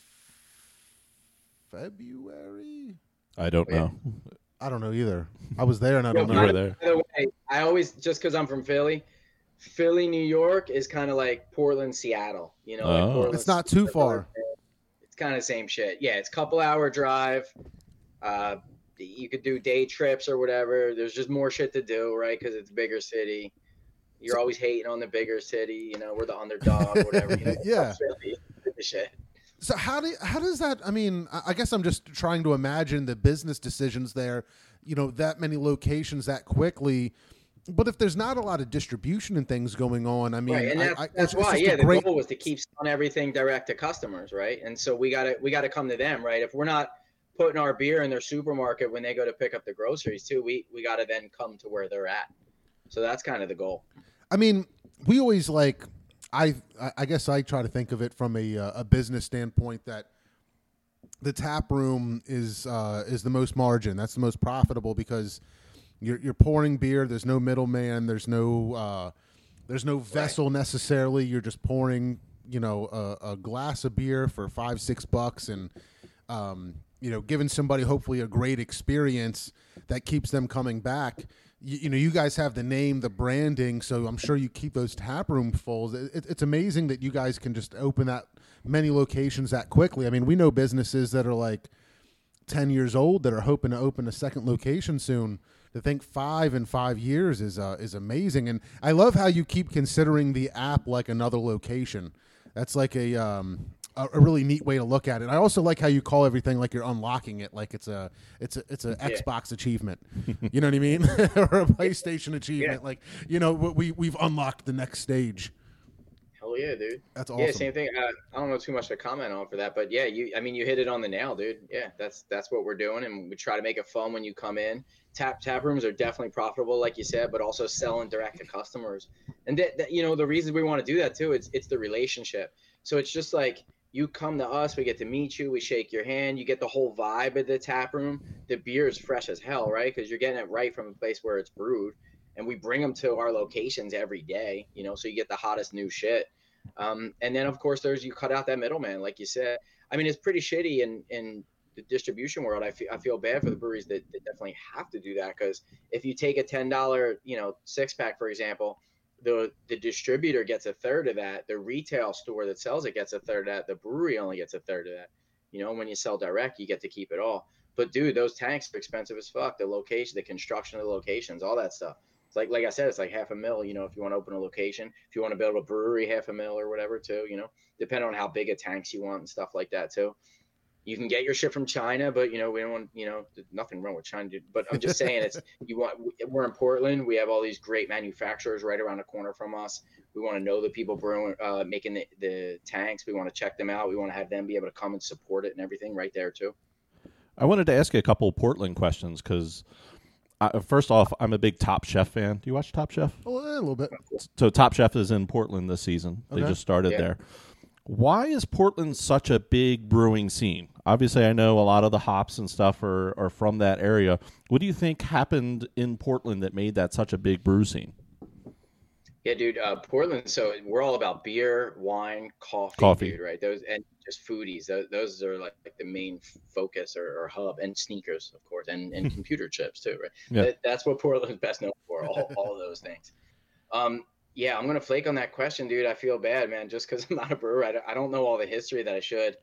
February. I don't Yeah. know. I don't know either. I was there and I don't You know. by, were the- there. by the way, I always just because I'm from Philly, Philly, New York is kind of like Portland, Seattle. You know, like Oh. Portland's It's not too far. It's kind of same shit. Yeah, it's a couple hour drive. Uh, you could do day trips or whatever. There's just more shit to do, right? Because it's a bigger city. You're always hating on the bigger city. You know, we're the underdog, whatever. You know, Yeah. Philly, shit. So how do how does that? I mean, I I guess I'm just trying to imagine the business decisions there. You know, that many locations that quickly. But if there's not a lot of distribution and things going on, I mean, right, and I- that's, I, that's why, yeah, the great- goal was to keep selling everything direct to customers, right? And so we gotta we gotta come to them, right? If we're not putting our beer in their supermarket when they go to pick up the groceries too, we we gotta then come to where they're at. So that's kind of the goal. I mean, we always like. I I- guess I try to think of it from a uh, a business standpoint that the tap room is uh, is the most margin. That's the most profitable because you're you're pouring beer. There's no middleman. There's no uh, there's no vessel necessarily. You're just pouring you know a, a glass of beer for five six bucks and um, you know giving somebody hopefully a great experience that keeps them coming back. You, you know, you guys have the name, the branding, so I'm sure you keep those tap room full. It, it's amazing that you guys can just open that many locations that quickly. I mean, we know businesses that are like 10 years old that are hoping to open a second location soon. To think five in five years is uh, is amazing, and I love how you keep considering the app like another location. That's like a um, a, a really neat way to look at it. I also like how you call everything like you're unlocking it, like it's a it's a it's a Yeah. Xbox achievement. you know what I mean, or a PlayStation achievement. Like you know we we've unlocked the next stage. Hell yeah, dude. That's awesome. Yeah, same thing. Uh, I don't know too much to comment on for that, but yeah, you. I mean, you hit it on the nail, dude. Yeah, that's that's what we're doing, and we try to make it fun when you come in. Tap tap rooms are definitely profitable, like you said, but also selling direct to customers. And that, that you know, the reason we want to do that too, it's it's the relationship. So it's just like you come to us, we get to meet you, we shake your hand, you get the whole vibe of the tap room. The beer is fresh as hell, right? Because you're getting it right from a place where it's brewed, and we bring them to our locations every day. You know, so you get the hottest new shit. Um, and then of course there's you cut out that middleman, like you said. I mean, it's pretty shitty in in the distribution world. I feel I feel bad for the breweries that, that definitely have to do that because if you take a ten dollar you know six pack for example, the the distributor gets a third of that. The retail store that sells it gets a third of that. The brewery only gets a third of that. You know, when you sell direct, you get to keep it all. But dude, those tanks are expensive as fuck. The location, the construction of the locations, all that stuff. It's like like I said, it's like half a mil. You know, if you want to open a location, if you want to build a brewery, half a mil or whatever too. You know, depending on how big a tanks you want and stuff like that too. You can get your shit from China, but you know we don't want you know nothing wrong with China. Dude. But I'm just saying it's you want we're in Portland. We have all these great manufacturers right around the corner from us. We want to know the people brewing, uh, making the, the tanks. We want to check them out. We want to have them be able to come and support it and everything right there too. I wanted to ask you a couple of Portland questions because. Uh, first off, I'm a big Top Chef fan. Do you watch Top Chef? Oh, a little bit. So Top Chef is in Portland this season. They just started Yeah. there. Why is Portland such a big brewing scene? Obviously, I know a lot of the hops and stuff are, are from that area. What do you think happened in Portland that made that such a big brew scene? Yeah, dude. Uh, Portland. So we're all about beer, wine, coffee, Coffee. dude. Right. Those and just foodies. Those, those are like, like the main focus or, or hub, and sneakers, of course, and, and computer chips too. Right. Yeah. That, that's what Portland's best known for. All, all of those things. Um. Yeah, I'm gonna flake on that question, dude. I feel bad, man, just because I'm not a brewer. I don't, know all the history that I should.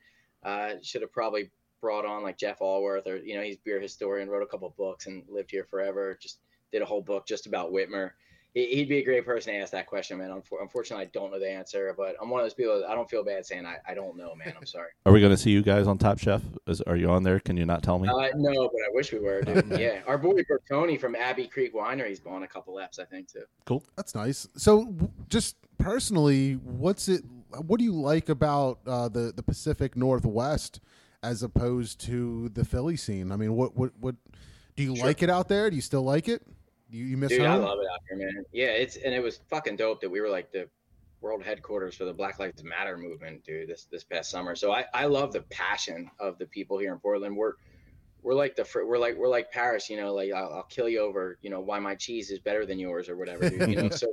Uh, should have probably brought on like Jeff Alworth, or you know, he's beer historian, wrote a couple books, and lived here forever. Just did a whole book just about Widmer he'd be a great person to ask that question, man. Unfortunately, I don't know the answer, but I'm one of those people that I don't feel bad saying I, I don't know, man. I'm sorry. Are we going to see you guys on Top Chef? Is, are you on there? Can you not tell me? Uh, no, but I wish we were, dude. Yeah, our boy Tony from Abbey Creek Winery's on a couple laps, I think, too. cool. That's nice. So, just personally, what's it? What do you like about uh, the the Pacific Northwest as opposed to the Philly scene? I mean, what what what do you Sure. like it out there? Do you still like it? You, you miss Dude, I love it out here, man. Yeah, it's and it was fucking dope that we were like the world headquarters for the Black Lives Matter movement, dude. This this past summer. So I I love the passion of the people here in Portland. We're we're like the we're like we're like Paris, you know. Like I'll, I'll kill you over, you know, why my cheese is better than yours or whatever, dude. You know. so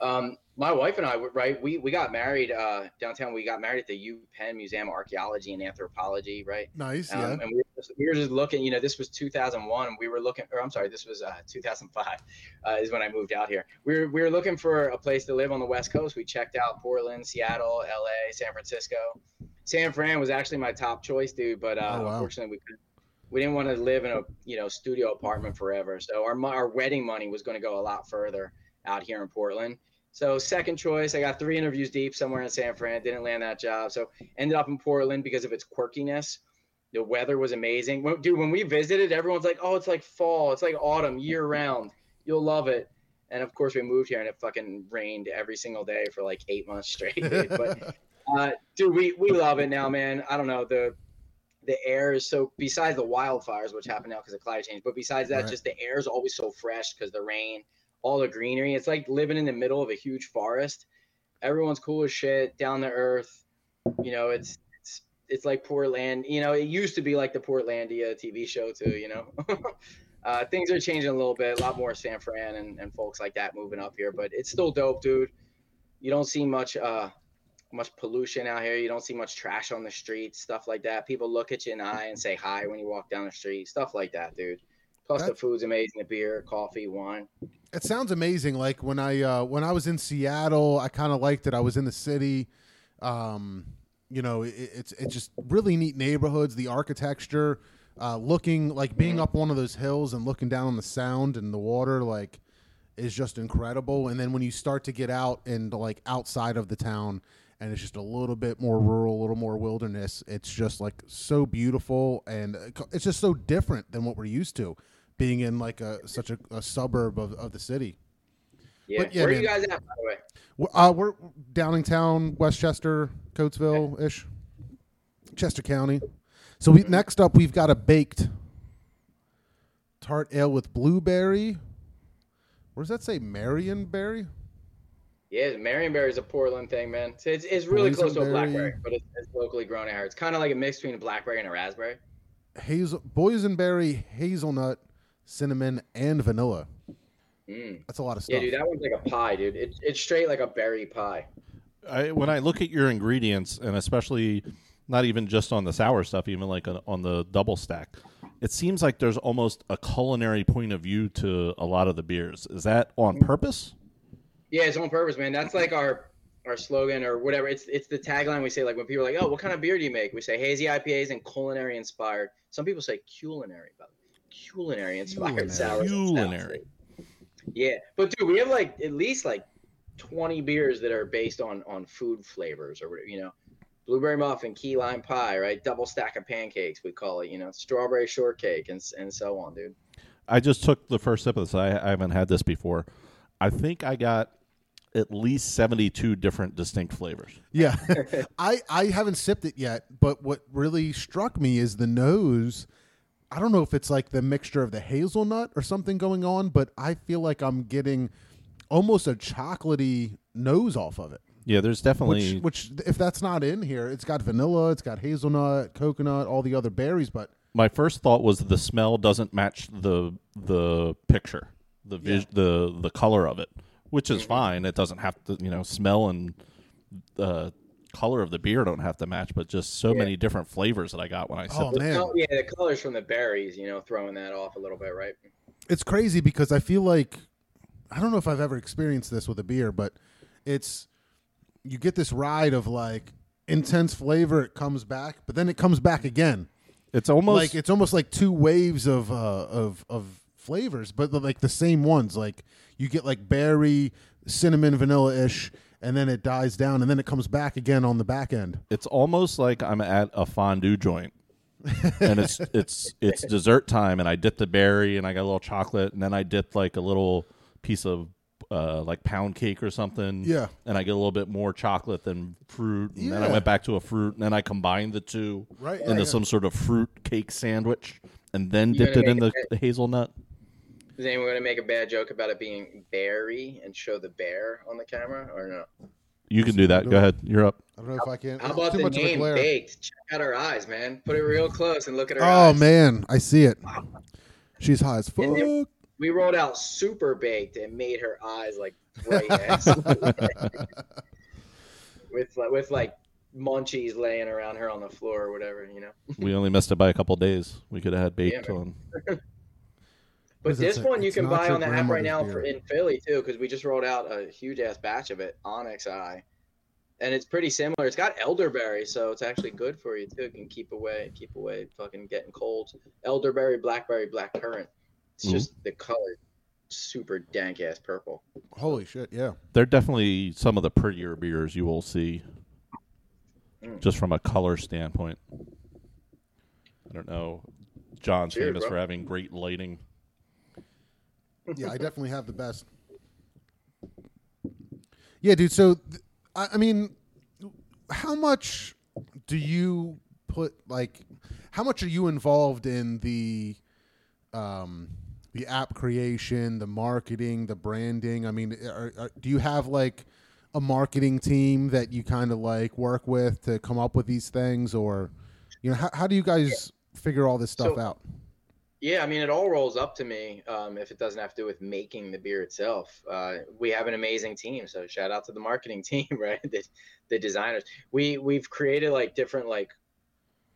um, my wife and I, were- right? We we got married uh, downtown. We got married at the U Penn Museum of Archaeology and Anthropology, right? Nice, Um, yeah. and we we were just looking, you know, this was 2001. We were looking, or I'm sorry, this was uh, 2005 uh, is when I moved out here. We were, we were looking for a place to live on the West Coast. We checked out Portland, Seattle, LA, San Francisco. San Fran was actually my top choice, dude, but uh, Oh, wow. unfortunately we couldn't. We didn't want to live in a you know studio apartment forever, so our our wedding money was going to go a lot further out here in Portland. So second choice, I got three interviews deep somewhere in San Fran. Didn't land that job, so ended up in Portland because of its quirkiness. The weather was amazing, When- dude. When we visited, everyone's like, "Oh, it's like fall, it's like autumn, year round. You'll love it." And of course, we moved here and it fucking rained every single day for like eight months straight. Dude. But uh, dude, we we love it now, man. I don't know the the air is so besides the wildfires which happen now because of climate change, but besides that, Right. just the air is always so fresh because the rain, all the greenery. It's like living in the middle of a huge forest. Everyone's cool as shit, down to earth. You know, it's it's like Portland. You know, it used to be like the Portlandia TV show too. You know. Uh, things are changing a little bit, a lot more San Fran and, and folks like that moving up here, but it's still dope, dude. You don't see much uh much pollution out here. You don't see much trash on the streets, stuff like that. People look at you in the eye and say hi when you walk down the street, stuff like that, dude. Plus the food's amazing, the beer, coffee, wine. It sounds amazing. Like when I uh, when I was in Seattle, I kind of liked it. I was in the city. Um, you know, it, it's it's just really neat neighborhoods. The architecture, uh, looking like being up one of those hills and looking down on the sound and the water, like is just incredible. And then when you start to get out and like outside of the town, and it's just a little bit more rural, a little more wilderness. It's just like so beautiful, and uh, it's just so different than what we're used to, being in like a such a, a suburb of, of the city. Yeah. Yeah, Where are you guys at, by the way? We're- Uh, we're Downingtown, Westchester, Coatesville ish, Chester County. So we next up we've got a baked tart ale with blueberry. Where does that say Marionberry? Yeah, Marionberry is a Portland thing, man. So it's, it's really close to a blackberry, but it's, it's locally grown here. It's kind of like a mix between a blackberry and a raspberry. Hazel boysenberry, hazelnut, cinnamon, and vanilla. Mm. That's a lot of stuff. Yeah, dude, that one's like a pie, dude. It's it's straight like a berry pie. I, when I look at your ingredients, and especially not even just on the sour stuff, even like on, on the double stack, it seems like there's almost a culinary point of view to a lot of the beers. Is that on mm-hmm. purpose? Yeah, it's on purpose, man. That's like our our slogan or whatever. It's it's the tagline we say. Like when people are like, "Oh, what kind of beer do you make?" We say hazy IPAs and culinary inspired. Some people say culinary, but culinary inspired Culinary. sours. and stouts. Culinary. Yeah, but dude, we have like at least like twenty beers that are based on on food flavors or whatever. You know, blueberry muffin, key lime pie, right? Double stack of pancakes, we call it. You know, strawberry shortcake, and and so on, dude. I just took the first sip of this. I, I haven't had this before. I think I got at least 72 different distinct flavors. Yeah, I I haven't sipped it yet, but what really struck me is the nose. I don't know if it's like the mixture of the hazelnut or something going on, but I feel like I'm getting almost a chocolatey nose off of it. Yeah, there's definitely Which, which if that's not in here, it's got vanilla, it's got hazelnut, coconut, all the other berries, but my first thought was the smell doesn't match the the picture, the vis- the the color of it, which is fine. It doesn't have to, you know, smell and the color of the beer don't have to match, but just so Yeah. many different flavors that I got when I oh, sipped Oh, it. man. Oh, yeah, the colors from the berries, you know, throwing that off a little bit, right? it's crazy because I feel like I don't know if I've ever experienced this with a beer, but it's you get this ride of like intense flavor, it comes back, but then it comes back again. It's almost like it's almost like two waves of uh, of of flavors, but like the same ones. Like you get like berry, cinnamon, vanilla ish, and then it dies down, and then it comes back again on the back end. it's almost like I'm at a fondue joint. and it's it's it's dessert time and I dip the berry and I got a little chocolate and then I dip like a little piece of uh, like pound cake or something. Yeah. And I get a little bit more chocolate than fruit. And then I went back to a fruit and then I combined the two Right, into yeah. some sort of fruit cake sandwich and then You dipped it in the, the hazelnut. Is anyone going to make a bad joke about it being berry and show the bear on the camera or no? You can do that. Go ahead. You're up. I don't know if I can. How it's about too the much of a name glare. baked? Check out her eyes, man. Put it real close and look at her Oh eyes. man, I see it. She's high as fuck. And it- We rolled out super baked and made her eyes like bright ass. with like, with like munchies laying around her on the floor or whatever, you know. We only missed it by a couple days. We could have had baked man. on. But this a- one you can buy on the app right now for in Philly too, because we just rolled out a huge ass batch of it, Onyx Eye, and it's pretty similar. It's got elderberry, so it's actually good for you too. It can keep away, keep away, fucking getting colds. Elderberry, blackberry, black currant. It's Mhm. just the color, super dank ass purple. Holy shit! Yeah. They're definitely some of the prettier beers you will see, Mm. just from a color standpoint. I don't know. John's Cheers, famous bro. for having great lighting. yeah, I definitely have the best. Yeah, dude. So, th- I, I mean, how much do you put like? How much are you involved in the, um, the app creation, the marketing, the branding? I mean, are, are, do you have like a marketing team that you kind of like work with to come up with these things, or you know, how, how do you guys figure all this stuff So- out? Yeah, I mean, it all rolls up to me um, if it doesn't have to do with making the beer itself. Uh, we have an amazing team, so shout out to the marketing team, right? The, the designers. We we've created like different like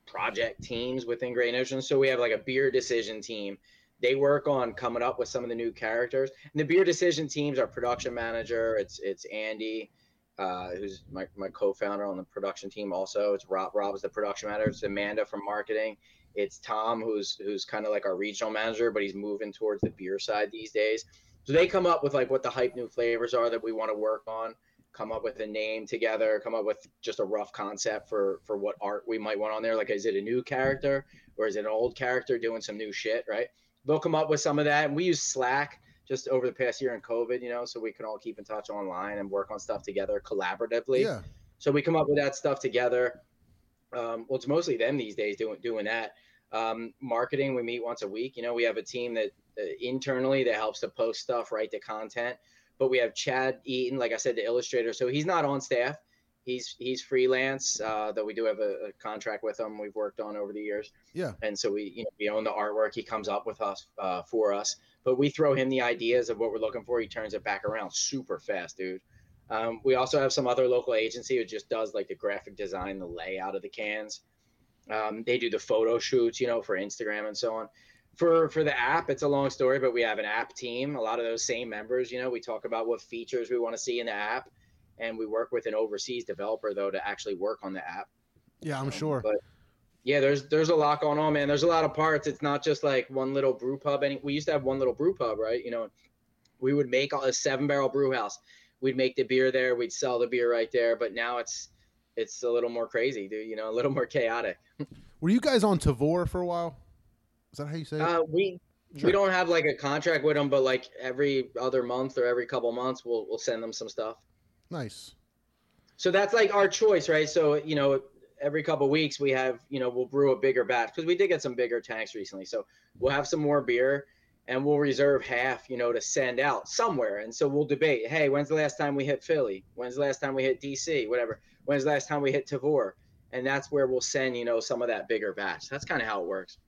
project teams within Great Notion. So we have like a beer decision team. They work on coming up with some of the new characters. And the beer decision teams are production manager. It's it's Andy, uh, who's my, my co-founder on the production team. Also, it's Rob. Rob is the production manager. It's Amanda from marketing. It's Tom, who's who's kind of like our regional manager, but he's moving towards the beer side these days. So they come up with like what the hype new flavors are that we want to work on, come up with a name together, come up with just a rough concept for for what art we might want on there. Like, is it a new character or is it an old character doing some new shit? Right? They'll come up with some of that, and we use Slack just over the past year in COVID, you know, so we can all keep in touch online and work on stuff together collaboratively. Yeah. So we come up with that stuff together. Um, well, it's mostly them these days doing doing that. Um, marketing, we meet once a week. You know, we have a team that uh, internally that helps to post stuff, write the content. But we have Chad Eaton, like I said, the illustrator. So he's not on staff. He's he's freelance. Uh, though we do have a, a contract with him. We've worked on over the years. Yeah. and so we you know we own the artwork. He comes up with us uh, for us. But we throw him the ideas of what we're looking for. He turns it back around super fast dude. Um, we also have some other local agency who just does like the graphic design the layout of the cans. Um, they do the photo shoots you know for instagram and so on. For for the app it's a long story but we have an app team. A lot of those same members you know we talk about what features we want to see in the app and we work with an overseas developer though to actually work on the app Yeah, I'm um, sure. But yeah, there's there's a lot going on, man. There's a lot of parts. It's not just like one little brew pub. Any we used to have one little brew pub, right? You know, we would make a seven barrel brew house. We'd make the beer there. We'd sell the beer right there. But now it's it's a little more crazy, dude. You know, a little more chaotic. Were you guys on Tavour for a while? Is that how you say it? Uh, we Sure. we don't have like a contract with them, but like every other month or every couple months, we'll we'll send them some stuff. Nice. So that's like our choice, right? So you know, every couple weeks we have you know we'll brew a bigger batch because we did get some bigger tanks recently. So we'll have some more beer and we'll reserve half, you know, to send out somewhere. And so we'll debate, hey, when's the last time we hit Philly? When's the last time we hit DC? Whatever. When's the last time we hit Tavour? And that's where we'll send, you know, some of that bigger batch. That's kind of how it works.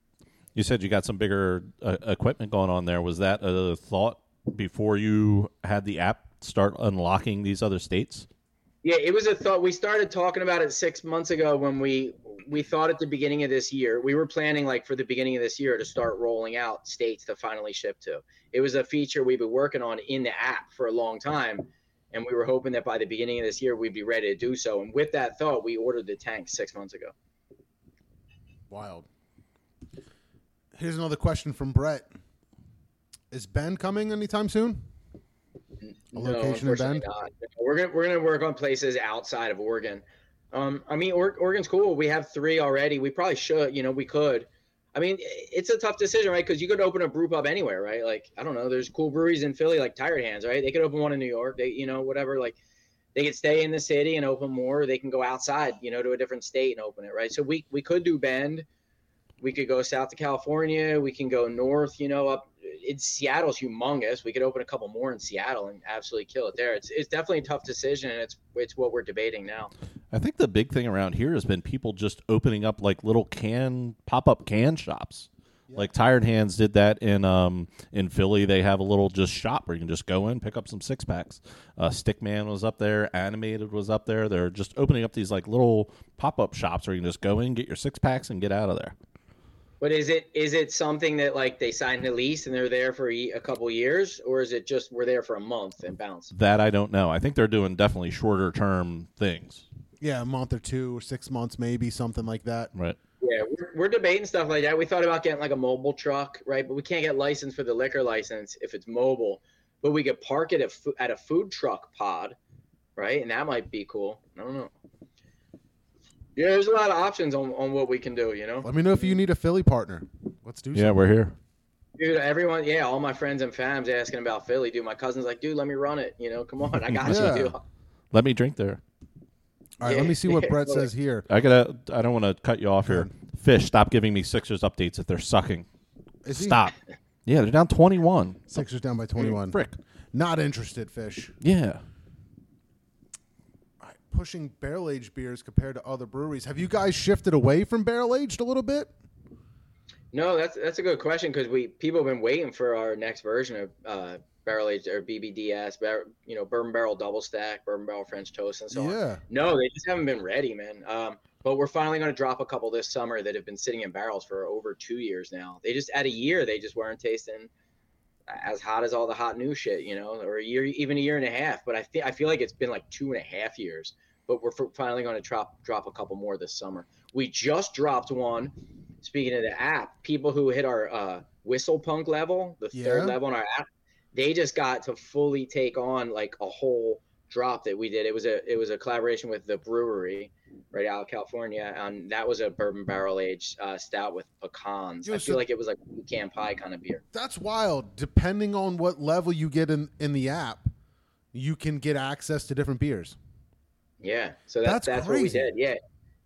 You said you got some bigger uh, equipment going on there. Was that a thought before you had the app start unlocking these other states? Yeah, it was a thought. We started talking about it six months ago when we we thought at the beginning of this year we were planning like for the beginning of this year to start rolling out states to finally ship to. It was a feature we've been working on in the app for a long time, and we were hoping that by the beginning of this year we'd be ready to do so. And with that thought, we ordered the tank six months ago. Wild. Here's another question from Brett. Is Bend coming anytime soon? A location in Bend? not. We're gonna we're gonna work on places outside of Oregon. Um, I mean, or- Oregon's cool. We have three already. We probably should. You know, we could. I mean, it's a tough decision, right? Because you could open a brew pub anywhere, right? Like I don't know. There's cool breweries in Philly, like Tired Hands, right? They could open one in New York. They, you know, whatever. Like they could stay in the city and open more. Or they can go outside, you know, to a different state and open it, right? So we we could do Bend. We could go south to California. We can go north, you know, up. It's Seattle's humongous. We could open a couple more in Seattle and absolutely kill it there. It's it's definitely a tough decision, and it's it's what we're debating now. I think the big thing around here has been people just opening up like little can pop up can shops. Like Tired Hands did that in um in Philly. They have a little just shop where you can just go in, pick up some six packs. Uh, Stickman was up there, Animated was up there. They're just opening up these like little pop up shops where you can just go in, get your six packs, and get out of there. But is it is it something that like they signed a lease and they're there for a a couple years, or is it just we're there for a month and bounce? That I don't know. I think they're doing definitely shorter term things. Yeah, a month or two or six months, maybe something like that. Right. Yeah, we're, we're debating stuff like that. We thought about getting like a mobile truck, right? But we can't get licensed for the liquor license if it's mobile. But we could park it at, at a food truck pod, right? And that might be cool. I don't know. Yeah, there's a lot of options on, on what we can do, you know? Let me know if you need a Philly partner. Let's do Yeah, something. we're here. Dude, everyone, yeah, all my friends and fams asking about Philly. Dude, my cousin's like, dude, let me run it. You know, come on, I got Yeah. you, dude. Let me drink there. All right, let me see what Yeah, Brett says here. I gotta. I don't want to cut you off here. Fish, stop giving me Sixers updates if they're sucking. Is he- Stop. Yeah, they're down twenty-one. Sixers down by 21. Frick. Not interested, Fish. Yeah. Pushing barrel aged beers compared to other breweries. Have you guys shifted away from barrel aged a little bit? No, that's that's a good question because we people have been waiting for our next version of uh, barrel aged or BBDS, bar, you know, bourbon barrel double stack, bourbon barrel French toast, and so on. yeah. No, they just haven't been ready, man. Um, but we're finally going to drop a couple this summer that have been sitting in barrels for over two years now. They just at a year they just weren't tasting as hot as all the hot new shit, you know, or a year, even a year and a half. But I think I feel like it's been like two and a half years. But we're finally going to drop drop a couple more this summer. We just dropped one. Speaking of the app, people who hit our uh, whistle punk level, the Yeah. third level on our app, they just got to fully take on like a whole drop that we did. It was a it was a collaboration with the brewery right out of California, and that was a bourbon barrel aged uh, stout with pecans. I so- feel like it was like pecan pie kind of beer. That's wild. Depending on what level you get in, in the app, you can get access to different beers. Yeah, so that's That's that's, what we did. Yeah,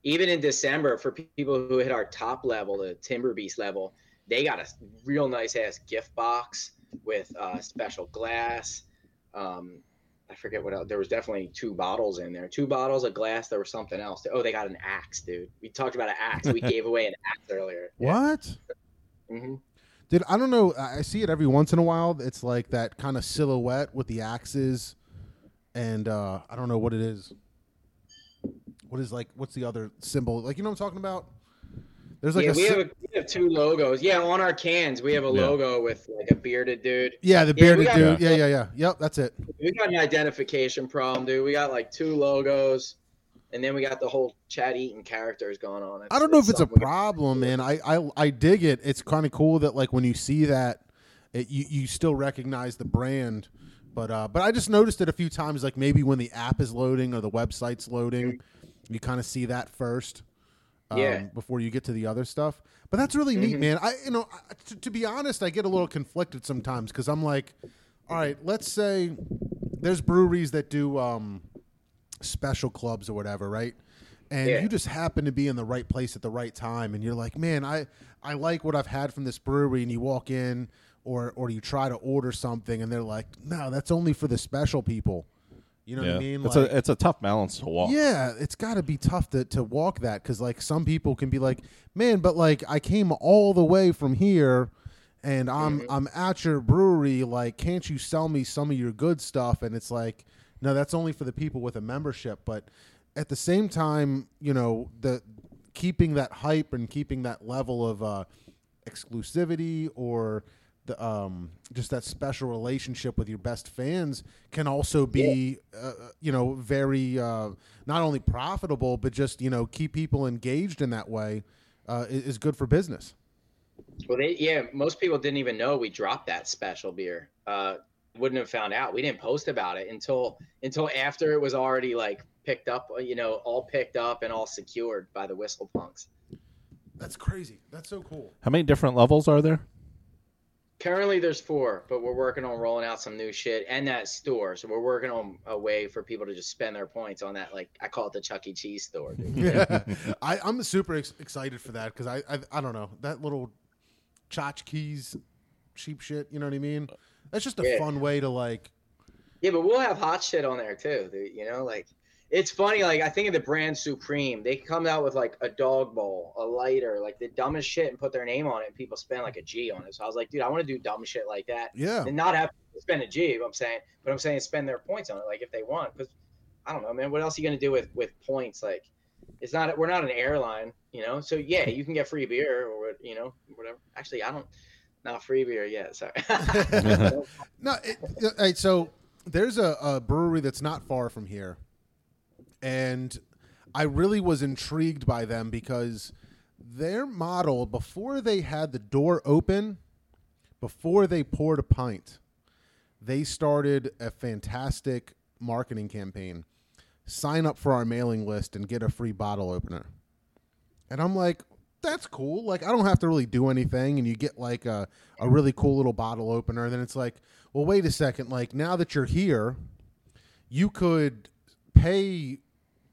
even in December for people who hit our top level, the Timber Beast level, they got a real nice ass gift box with uh, special glass. Um, I forget what else. There was definitely two bottles in there. Two bottles, a glass. There was something else. Oh, they got an axe, dude. We talked about an axe. We gave away an axe earlier. What? hmm Dude, I don't know. I I see it every once in a while. It's like that kind of silhouette with the axes, and uh, I don't know what it is. What is like? What's the other symbol? Like you know what I'm talking about? There's like yeah, a we sy- have, a, we have two logos. Yeah, on our cans, we have a Yeah. logo with like a bearded dude. yeah, the Yeah, we bearded got- dude. Yeah, yeah, yeah. Yep, that's it. We got an identification problem, dude. We got like two logos, and then we got the whole Chad Eaton characters going on. I don't know if it's a problem, man. I I, I dig it. It's kind of cool that like when you see that it, you you still recognize the brand. But uh, but I just noticed it a few times, like maybe when the app is loading or the website's loading, you kind of see that first, um, Yeah. before you get to the other stuff. But that's really neat, Mhm. man. I you know I- to, to be honest, I get a little conflicted sometimes because I'm like, all right, let's say there's breweries that do um, special clubs or whatever, right? And Yeah. you just happen to be in the right place at the right time, and you're like, man, I I like what I've had from this brewery, and you walk in or or you try to order something, and they're like, no, that's only for the special people. You know yeah, what I mean? it's Like- a it's a tough balance to walk. yeah, it's got to be tough to, to walk that because like some people can be like, man, but like I came all the way from here, and I'm I'm at your brewery. Like, can't you sell me some of your good stuff? And it's like, no, that's only for the people with a membership. But at the same time, you know, the keeping that hype and keeping that level of uh, exclusivity or the um just that special relationship with your best fans can also be uh, you know very uh not only profitable but just you know keep people engaged in that way uh is, is good for business Well, they yeah, most people didn't even know we dropped that special beer. Uh, wouldn't have found out. We didn't post about it until until after it was already like picked up. You know, all picked up and all secured by the Whistle Punks. that's crazy that's so cool How many different levels are there? Currently, there's four, but we're working on rolling out some new shit and that store. So we're working on a way for people to just spend their points on that. Like I call it the Chuck E. Cheese store. Dude. yeah I, i'm super ex- excited for that because I, I i don't know that little tchotchkes cheap shit you know what i mean that's just a Yeah. fun way to like Yeah, but we'll have hot shit on there too. Dude, you know, like it's funny. Like I think of the brand Supreme. They come out with like a dog bowl, a lighter, like the dumbest shit, and put their name on it, and people spend like a G on it. So I was like, dude, I want to do dumb shit like that, yeah and not have to spend a G. I'm saying, but I'm saying spend their points on it, like if they want, because I don't know, man. What else are you gonna do with with points? Like, it's not. We're not an airline, you know. So yeah, you can get free beer or you know whatever. Actually, I don't. Not free beer yet. Sorry. No, it, all right, so there's a, a brewery that's not far from here, and I really was intrigued by them because their model before they had the door open, before they poured a pint, they started a fantastic marketing campaign. Sign up for our mailing list and get a free bottle opener. And I'm like, that's cool. Like, I don't have to really do anything. And you get like a, a really cool little bottle opener. And then it's like, well, wait a second. Like, now that you're here, you could pay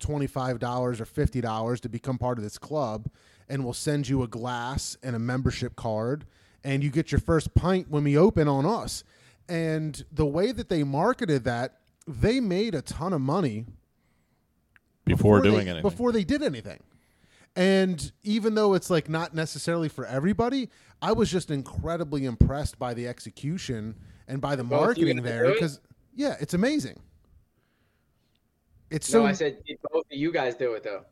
$25 or $50 to become part of this club. And we'll send you a glass and a membership card. And you get your first pint when we open on us. And the way that they marketed that, they made a ton of money Before, they- doing anything. Before they did anything. And even though it's like not necessarily for everybody, I was just incredibly impressed by the execution and by the Both marketing there because yeah, it's amazing. It's no, so I said did both of you guys do it though.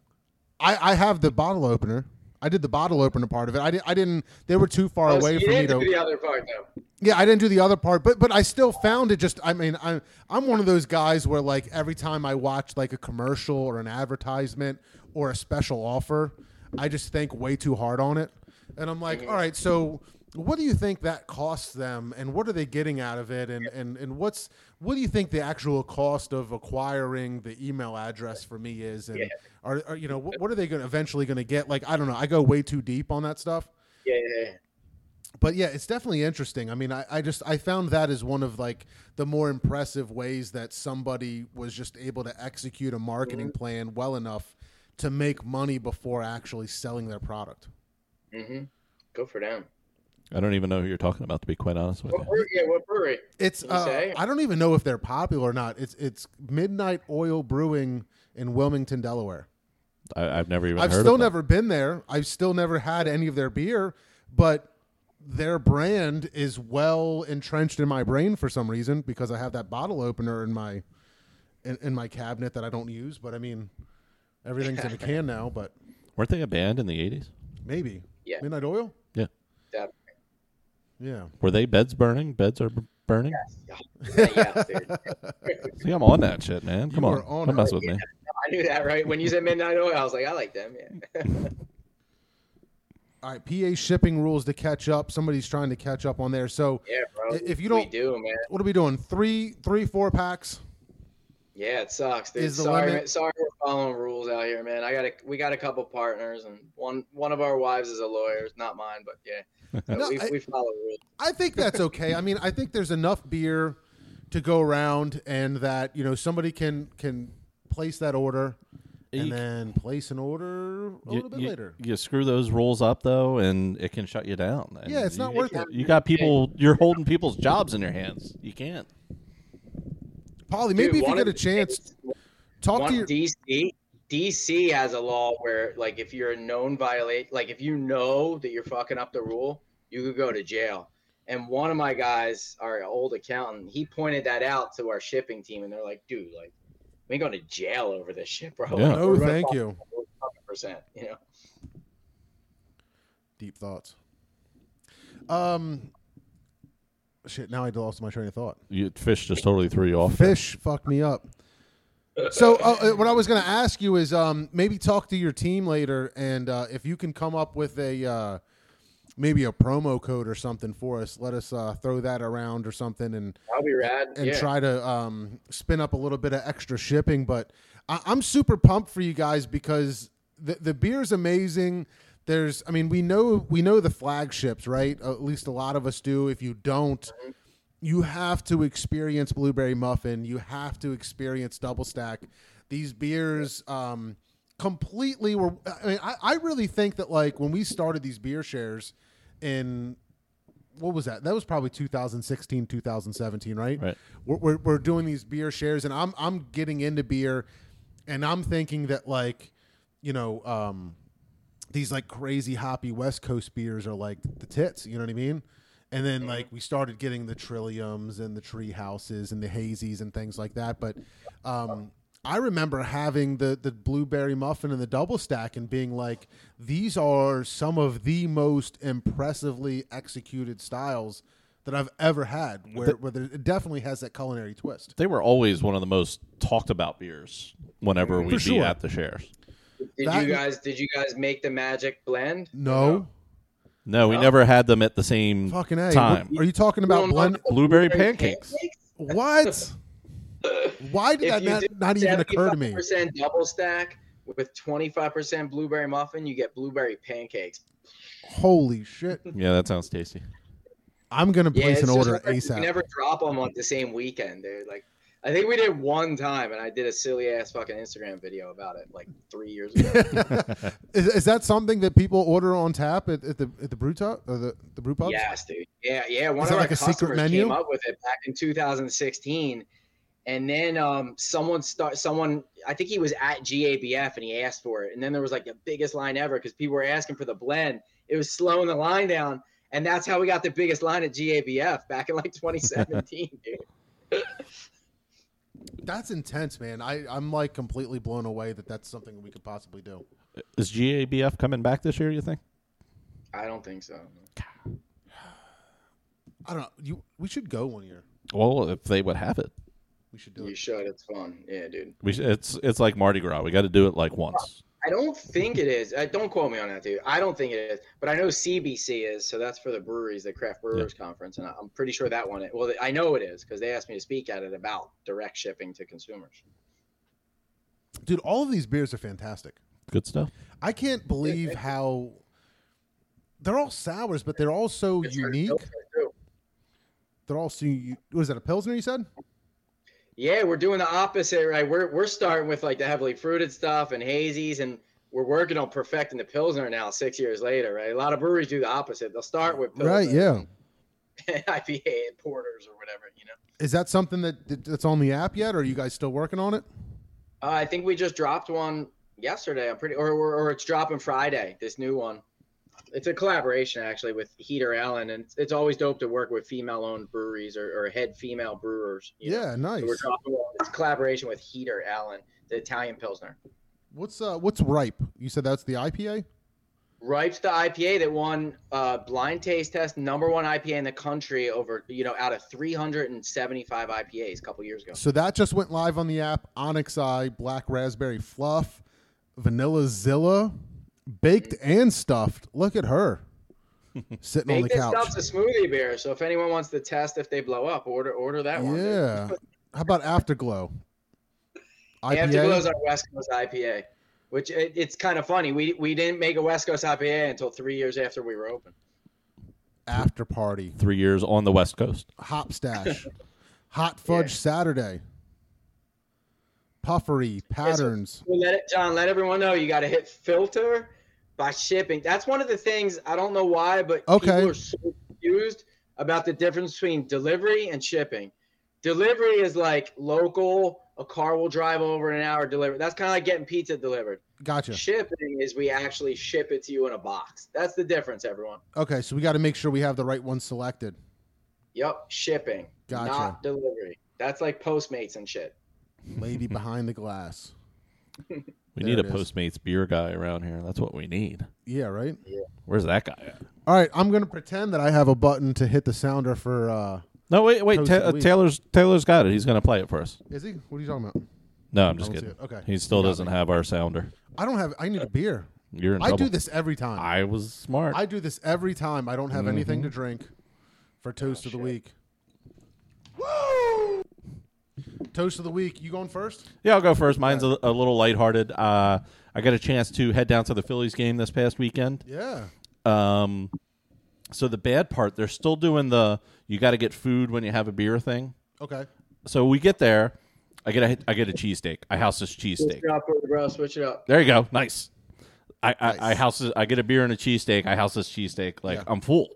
I, I have the bottle opener. I did the bottle opener part of it. I, did, I didn't. They were too far Oh, away you for me didn't to. do the other part though. Yeah, I didn't do the other part, but but I still found it just I mean, I'm I'm one of those guys where like every time I watch like a commercial or an advertisement or a special offer, I just think way too hard on it. And I'm like, mm-hmm. all right, so what do you think that costs them and what are they getting out of it and, and, and what's what do you think the actual cost of acquiring the email address for me is and Yeah. are, are you know what, what are they going eventually going to get like I don't know I go way too deep on that stuff Yeah, yeah, yeah. but yeah, it's definitely interesting. I mean, I, I just I found that as one of like the more impressive ways that somebody was just able to execute a marketing plan well enough to make money before actually selling their product. Mm-hmm. Go for them. I don't even know who you're talking about, to be quite honest with What you. brewery? Yeah, what brewery? It's uh. I don't even know if they're popular or not. It's it's Midnight Oil Brewing in Wilmington, Delaware. I, I've never even I've heard still of them. never been there. I've still never had any of their beer, but their brand is well entrenched in my brain for some reason because I have that bottle opener in my in, in my cabinet that I don't use. But I mean, everything's in a can now. But Weren't they a band in the 80s? maybe Yeah. Midnight Oil. Yeah. Were they beds burning? Beds are b- burning? Yeah, yeah. See, I'm on that shit, man. Come You on. are on Don't mess with me. I knew that, right? When you said Midnight Oil, I was like, I like them. Yeah. All right, PA shipping rules to catch up. Somebody's trying to catch up on there. So Yeah, bro. If you don't- do, man. what are we doing? Three, three, four packs. Yeah, it sucks, dude. Is the sorry, limit- man. sorry, we're following rules out here, man. I got a, we got a couple partners, and one one of our wives is a lawyer. It's not mine, but yeah, No, we, I- we follow rules. I think that's okay. I mean, I think there's enough beer to go around, and that you know somebody can can place that order, and You- then place an order a You, little bit you- later. you screw those rules up though, and it can shut you down. And Yeah, it's not you- worth it. You got people. You're holding people's jobs in your hands. You can't. Polly, maybe Dude, if you get a chance, things- talk to your. DC DC has a law where like if you're a known violate like if you know that you're fucking up the rule, you could go to jail. And one of my guys, our old accountant, he pointed that out to our shipping team, and they're like, "Dude, like, we ain't going to jail over this shit, bro." Yeah. Like, No, thank you. percent. You know, Deep thoughts. Um, shit. Now I lost my train of thought. You, fish just totally threw you off. Fish fucked me up. So uh, uh, what I was going to ask you is um, maybe talk to your team later, and uh, if you can come up with a uh, maybe a promo code or something for us, let us uh, throw that around or something, and I'll be rad. and yeah. try to um, spin up a little bit of extra shipping. But I- I'm super pumped for you guys because the the beer's amazing. There's, I mean, we know we know the flagships, right? At least a lot of us do. If you don't, you have to experience blueberry muffin. You have to experience double stack. These beers um, completely were. I mean, I, I really think that like when we started these beer shares in what was that? That was probably 2016, 2017, right? Right. We're, we're, we're doing these beer shares, and I'm I'm getting into beer, and I'm thinking that like, you know, um, these like crazy hoppy West Coast beers are like the tits. You know what I mean? And then like we started getting the Trilliums and the Tree Houses and the Hazies and things like that. But um, I remember having the the blueberry muffin and the double stack and being like, these are some of the most impressively executed styles that I've ever had. Where, where it definitely has that culinary twist. They were always one of the most talked about beers whenever we'd be at the shares. Did That- you guys? Did you guys make the magic blend? No, No, we never had them at the same fucking a. time. Are you talking about You don't know blend? Blueberry pancakes. What? Why did If that not, not even occur to me? Percent double stack with twenty five percent blueberry muffin, you get blueberry pancakes. Holy shit! Yeah, that sounds tasty. I'm gonna place it's an just order hard. ASAP. You never drop them like the same weekend, dude. Like, I think we did one time, and I did a silly ass fucking Instagram video about it like three years ago. is, is that something that people order on tap at, at the at the brew top or the the brew pubs? yes, dude. Yeah, yeah. One Is of our like customers came up with it back in 2016, and then um, someone start someone. I think he was at GABF and he asked for it, and then there was like the biggest line ever because people were asking for the blend. It was slowing the line down, and that's how we got the biggest line at GABF back in like 2017, dude. That's intense, man. I I'm like completely blown away that that's something we could possibly do. Is GABF coming back this year? You think? I don't think so. I don't know. You we should go one year. Well, if they would have it, We should do You it. should. It's fun. Yeah, dude. we sh- it's it's like Mardi Gras. We got to do it like once. I don't think it is. Uh, don't quote me on that, dude. I don't think it is, but I know CBC is. So that's for the breweries, the Craft Brewers Conference, and I'm pretty sure that one. Well, I know it is because they asked me to speak at it about direct shipping to consumers. Dude, all of these beers are fantastic. Good stuff. I can't believe how they're all sours, but they're all so It's unique. They're all so. u- What is that? A pilsner? You said? Yeah, we're doing the opposite, right? We're we're starting with like the heavily fruited stuff and hazies, and we're working on perfecting the pilsner now. Six years later, right? A lot of breweries do the opposite. They'll start with pilsner, Right. Yeah. IPA and porters or whatever, you know. Is that something that that- that's on the app yet, or are you guys still working on it? Uh, I think we just dropped one yesterday. I'm pretty, or, or or it's dropping Friday. This new one. It's a collaboration actually with Heater Allen, and it's, it's always dope to work with female-owned breweries or, or head female brewers. you know? Yeah. Nice. So we're one. It's a collaboration with Heater Allen, the Italian Pilsner. What's uh What's ripe? You said that's the IPA. Ripe's the IPA that won uh, blind taste test number one IPA in the country over you know out of 375 IPAs a couple years ago. So that just went live on the app. Onyx Eye, Black Raspberry Fluff, Vanilla Zilla, baked and stuffed. Look at her sitting on the Baked and couch. stuff's a smoothie beer. So if anyone wants to test if they blow up, order order that one. Yeah. How about Afterglow? Afterglow Afterglow's our West Coast IPA, which it, it's kind of funny. We we didn't make a West Coast IPA until three years after we were open. After party. Three years on the West Coast. Hop stash. Hot fudge Yeah. Saturday. Puffery patterns. Well, let it, John, let everyone know you got to hit filter by shipping. That's one of the things I don't know why, but Okay. people are so confused about the difference between delivery and shipping. Delivery is like local. A car will drive over in an hour. Deliver. That's kind of like getting pizza delivered. Gotcha. Shipping is we actually ship it to you in a box. That's the difference, everyone. Okay, so we got to make sure we have the right one selected. Yep, shipping, Gotcha. not delivery. That's like Postmates and shit. Lady behind the glass. We There need a it is. Postmates beer guy around here. That's what we need. Yeah, right? Where's that guy at? All right, I'm going to pretend that I have a button to hit the sounder for uh No, wait, wait. Ta- uh. Taylor's Taylor's got it. He's going to play it for us. Is he? What are you talking about? No, I'm just kidding. Okay. He still doesn't me. have our sounder. I don't have I need a beer. You're in I trouble. do this every time. I was smart. I do this every time I don't have anything Mm-hmm. to drink for toast of the shit. week. Woo! Toast of the week. You going first? Yeah, I'll go first. Mine's a, a little lighthearted. Uh, I got a chance to head down to the Phillies game this past weekend. Yeah. Um, so the bad part, they're still doing the you got to get food when you have a beer thing. Okay. So we get there, I get a I get a cheesesteak. I house this Switch cheesesteak. it up, bro. Switch it up. There you go. Nice. I, I, I house this- I get a beer and a cheesesteak. I house this cheesesteak. Like Yeah. I'm full.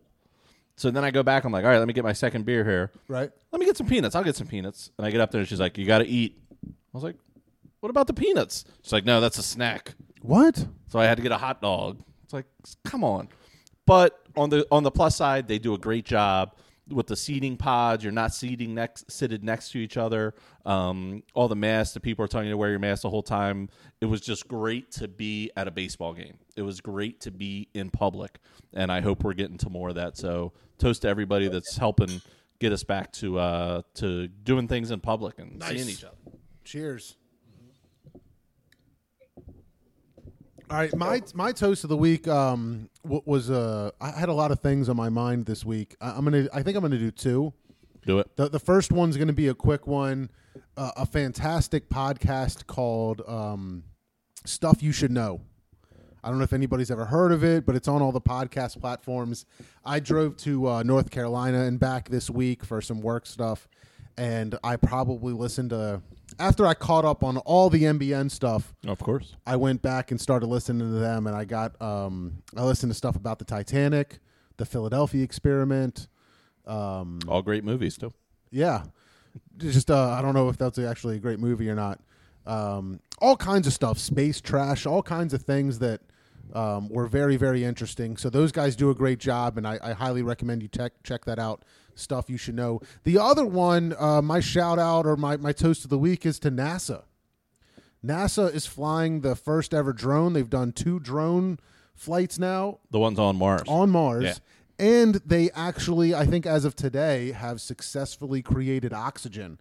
So then I go back. I'm like, all right, let me get my second beer here. Right. Let me get some peanuts. I'll get some peanuts. And I get up there and she's like, you got to eat. I was like, what about the peanuts? She's like, no, that's a snack. What? So I had to get a hot dog. It's like, come on. But on the on the plus side, they do a great job with the seating pods. You're not seating next seated next to each other. Um, all the masks, the people are telling you to wear your mask the whole time. It was just great to be at a baseball game. It was great to be in public, and I hope we're getting to more of that. So toast to everybody that's helping get us back to uh, to doing things in public and Nice. seeing each other. Cheers. All right, my my toast of the week um was uh I had a lot of things on my mind this week. I, I'm gonna I think I'm gonna do two. Do it. The the first one's gonna be a quick one, uh, a fantastic podcast called um, Stuff You Should Know. I don't know if anybody's ever heard of it, but it's on all the podcast platforms. I drove to uh, North Carolina and back this week for some work stuff, and I probably listened to after I caught up on all the MBN stuff. Of course. I went back and started listening to them, and I got um, I listened to stuff about the Titanic, the Philadelphia experiment. Um, All great movies too. yeah, just uh, I don't know if that's actually a great movie or not. Um, all kinds of stuff, space trash, all kinds of things that um, were very very interesting. So those guys do a great job, and I, I highly recommend you check check that out. Stuff you should know. The other one, uh, my shout out or my my toast of the week is to NASA. NASA is flying the first ever drone. They've done two drone flights now The ones on Mars. on Mars. Yeah. And they actually, I think, as of today, have successfully created oxygen.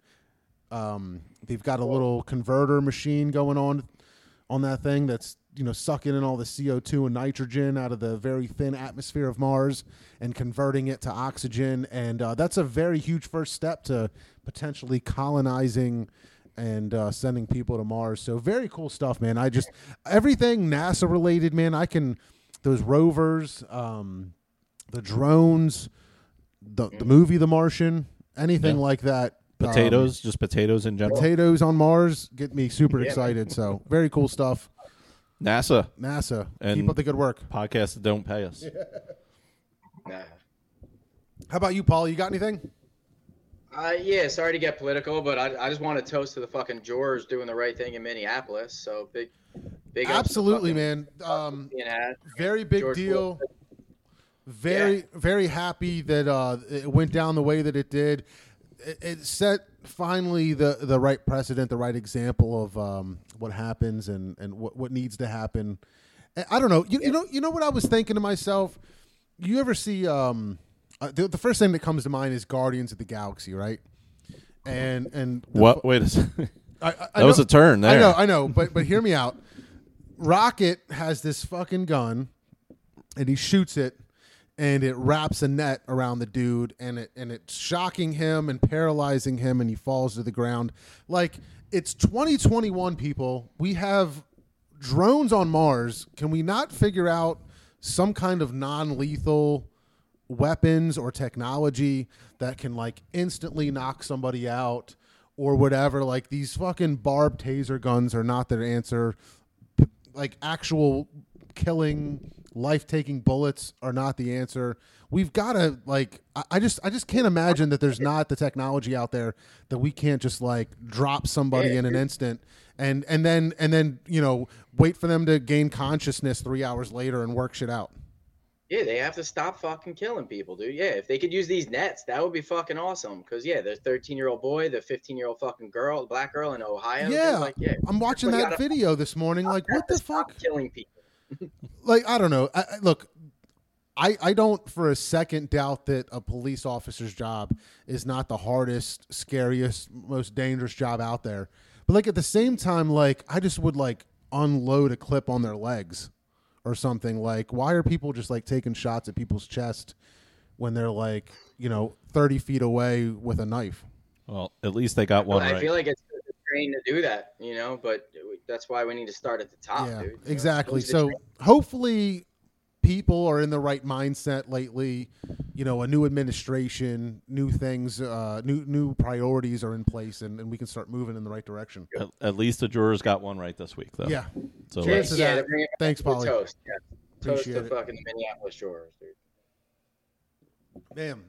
Um, they've got a little converter machine going on on that thing that's you know sucking in all the CO two and nitrogen out of the very thin atmosphere of Mars and converting it to oxygen. And uh, that's a very huge first step to potentially colonizing and uh, sending people to Mars. So very cool stuff, man. I just everything NASA related, man. I can those rovers, um, the drones, the the movie The Martian, anything Yeah. like that. um, Potatoes, just potatoes in general. potatoes on Mars get me super Yeah, man. excited. So very cool stuff. NASA NASA, And- keep up the good work. podcasts that don't pay us. Nah. How about you, Paul? You got anything? Uh, yeah, sorry to get political, but I, I just want to toast to the fucking George doing the right thing in Minneapolis. So big, big. ups to Absolutely, fucking man. Um, being had. very big George deal. Floyd. Very, very happy that uh, it went down the way that it did. It, it set finally the the right precedent, the right example of um, what happens and and what what needs to happen. I don't know. You, you know. You know what I was thinking to myself. You ever see? Um, uh, the, the first thing that comes to mind is Guardians of the Galaxy, right? And and What? Wait a second. I, I, I That was a turn there. I know, I know, but but hear me out. Rocket has this fucking gun, and he shoots it, and it wraps a net around the dude, and it and it's shocking him and paralyzing him, and he falls to the ground. Like it's 2021, people. We have drones on Mars. Can we not figure out some kind of non-lethal weapons or technology that can like instantly knock somebody out or whatever? Like these fucking barbed taser guns are not their answer. Like actual killing life-taking bullets are not the answer. We've got to like I, I just I just can't imagine that there's not the technology out there that we can't just like drop somebody in an instant and and then and then, you know, wait for them to gain consciousness 3 hours later and work shit out. Yeah, they have to stop fucking killing people, dude. Yeah, if they could use these nets, that would be fucking awesome. Cause yeah, the 13 year old boy, the 15 year old fucking girl, the black girl in Ohio. Yeah, like, yeah. I'm watching that video this morning. Like, what the fuck? Killing people. Like, I don't know. I, I- look, I I don't for a second doubt that a police officer's job is not the hardest, scariest, most dangerous job out there. But like at the same time, like I just would like unload a clip on their legs or something. Like, why are people just like taking shots at people's chest when they're like, you know, thirty feet away with a knife? Well, at least they got one I right. feel like it's trained to do that, you know. But that's why we need to start at the top, yeah, dude. You know, exactly. So hopefully, people are in the right mindset lately. You know, a new administration, new things, uh, new new priorities are in place, and, and we can start moving in the right direction. at, at least the jurors got one right this week, though. Yeah. So Cheers let's- to yeah, that. to bring it back Thanks, to Polly. Toast, yeah. Toast Appreciate to it. fucking the Minneapolis Shores, dude. Man,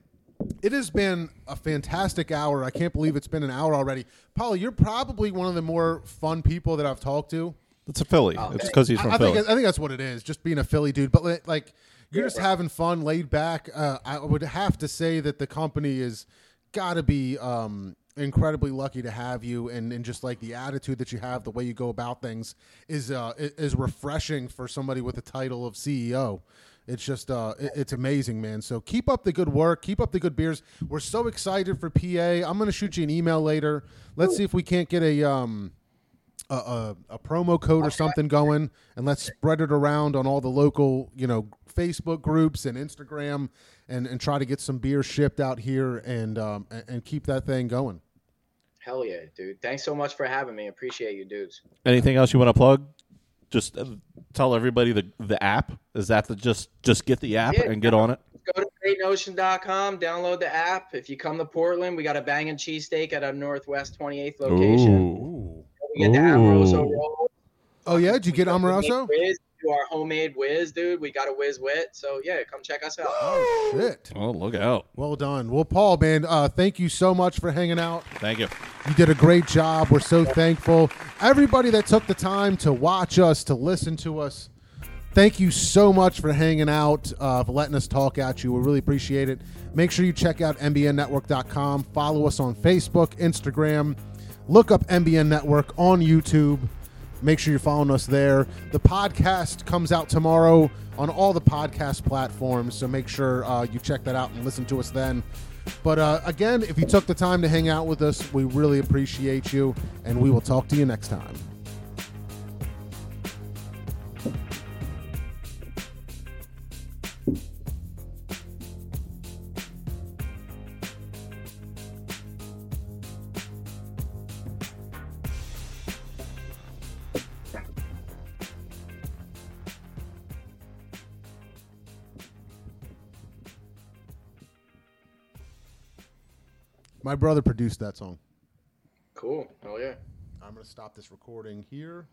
it has been a fantastic hour. I can't believe it's been an hour already. Polly, you're probably one of the more fun people that I've talked to. it's a Philly. Oh, it's because he's I- from I, Philly. think I think that's what it is. Just being a Philly dude, but like you're Yeah, just bro. having fun, laid back. Uh, I would have to say that the company is got to be um, incredibly lucky to have you, and, and just like the attitude that you have, the way you go about things is uh, is refreshing for somebody with the title of CEO. It's just uh, it- it's amazing, man. So keep up the good work, keep up the good beers. We're so excited for PA. I'm gonna shoot you an email later. Let's see if we can't get a um a, a, a promo code or something going and let's spread it around on all the local you know facebook groups and instagram and, and try to get some beer shipped out here and um, and, and keep that thing going Hell yeah, dude. Thanks so much for having me. Appreciate you, dudes. Anything else you want to plug? Just uh, tell everybody the the app. Is that the just just get the app Yeah. and get on it? Go to greatnotion.com, download the app. If you come to Portland, we got a bang banging cheesesteak at our Northwest 28th location. Ooh. We get the Amoroso roll. oh yeah did you get amoroso make whiz, Do our homemade whiz, dude. We got a whiz wit. So yeah, come check us out. oh shit Oh, look out! well done well paul man uh, thank you so much for hanging out Thank you. You did a great job. We're so thankful. Everybody that took the time to watch us, to listen to us, thank you so much for hanging out, uh, for letting us talk at you. We really appreciate it. Make sure you check out mbnnetwork.com. Follow us on Facebook, Instagram. Look up MBN Network on YouTube. Make sure you're following us there. The podcast comes out tomorrow on all the podcast platforms, so make sure uh, you check that out and listen to us then. But uh, again, if you took the time to hang out with us, we really appreciate you, and we will talk to you next time. My brother produced that song. Cool. Hell yeah. I'm going to stop this recording here.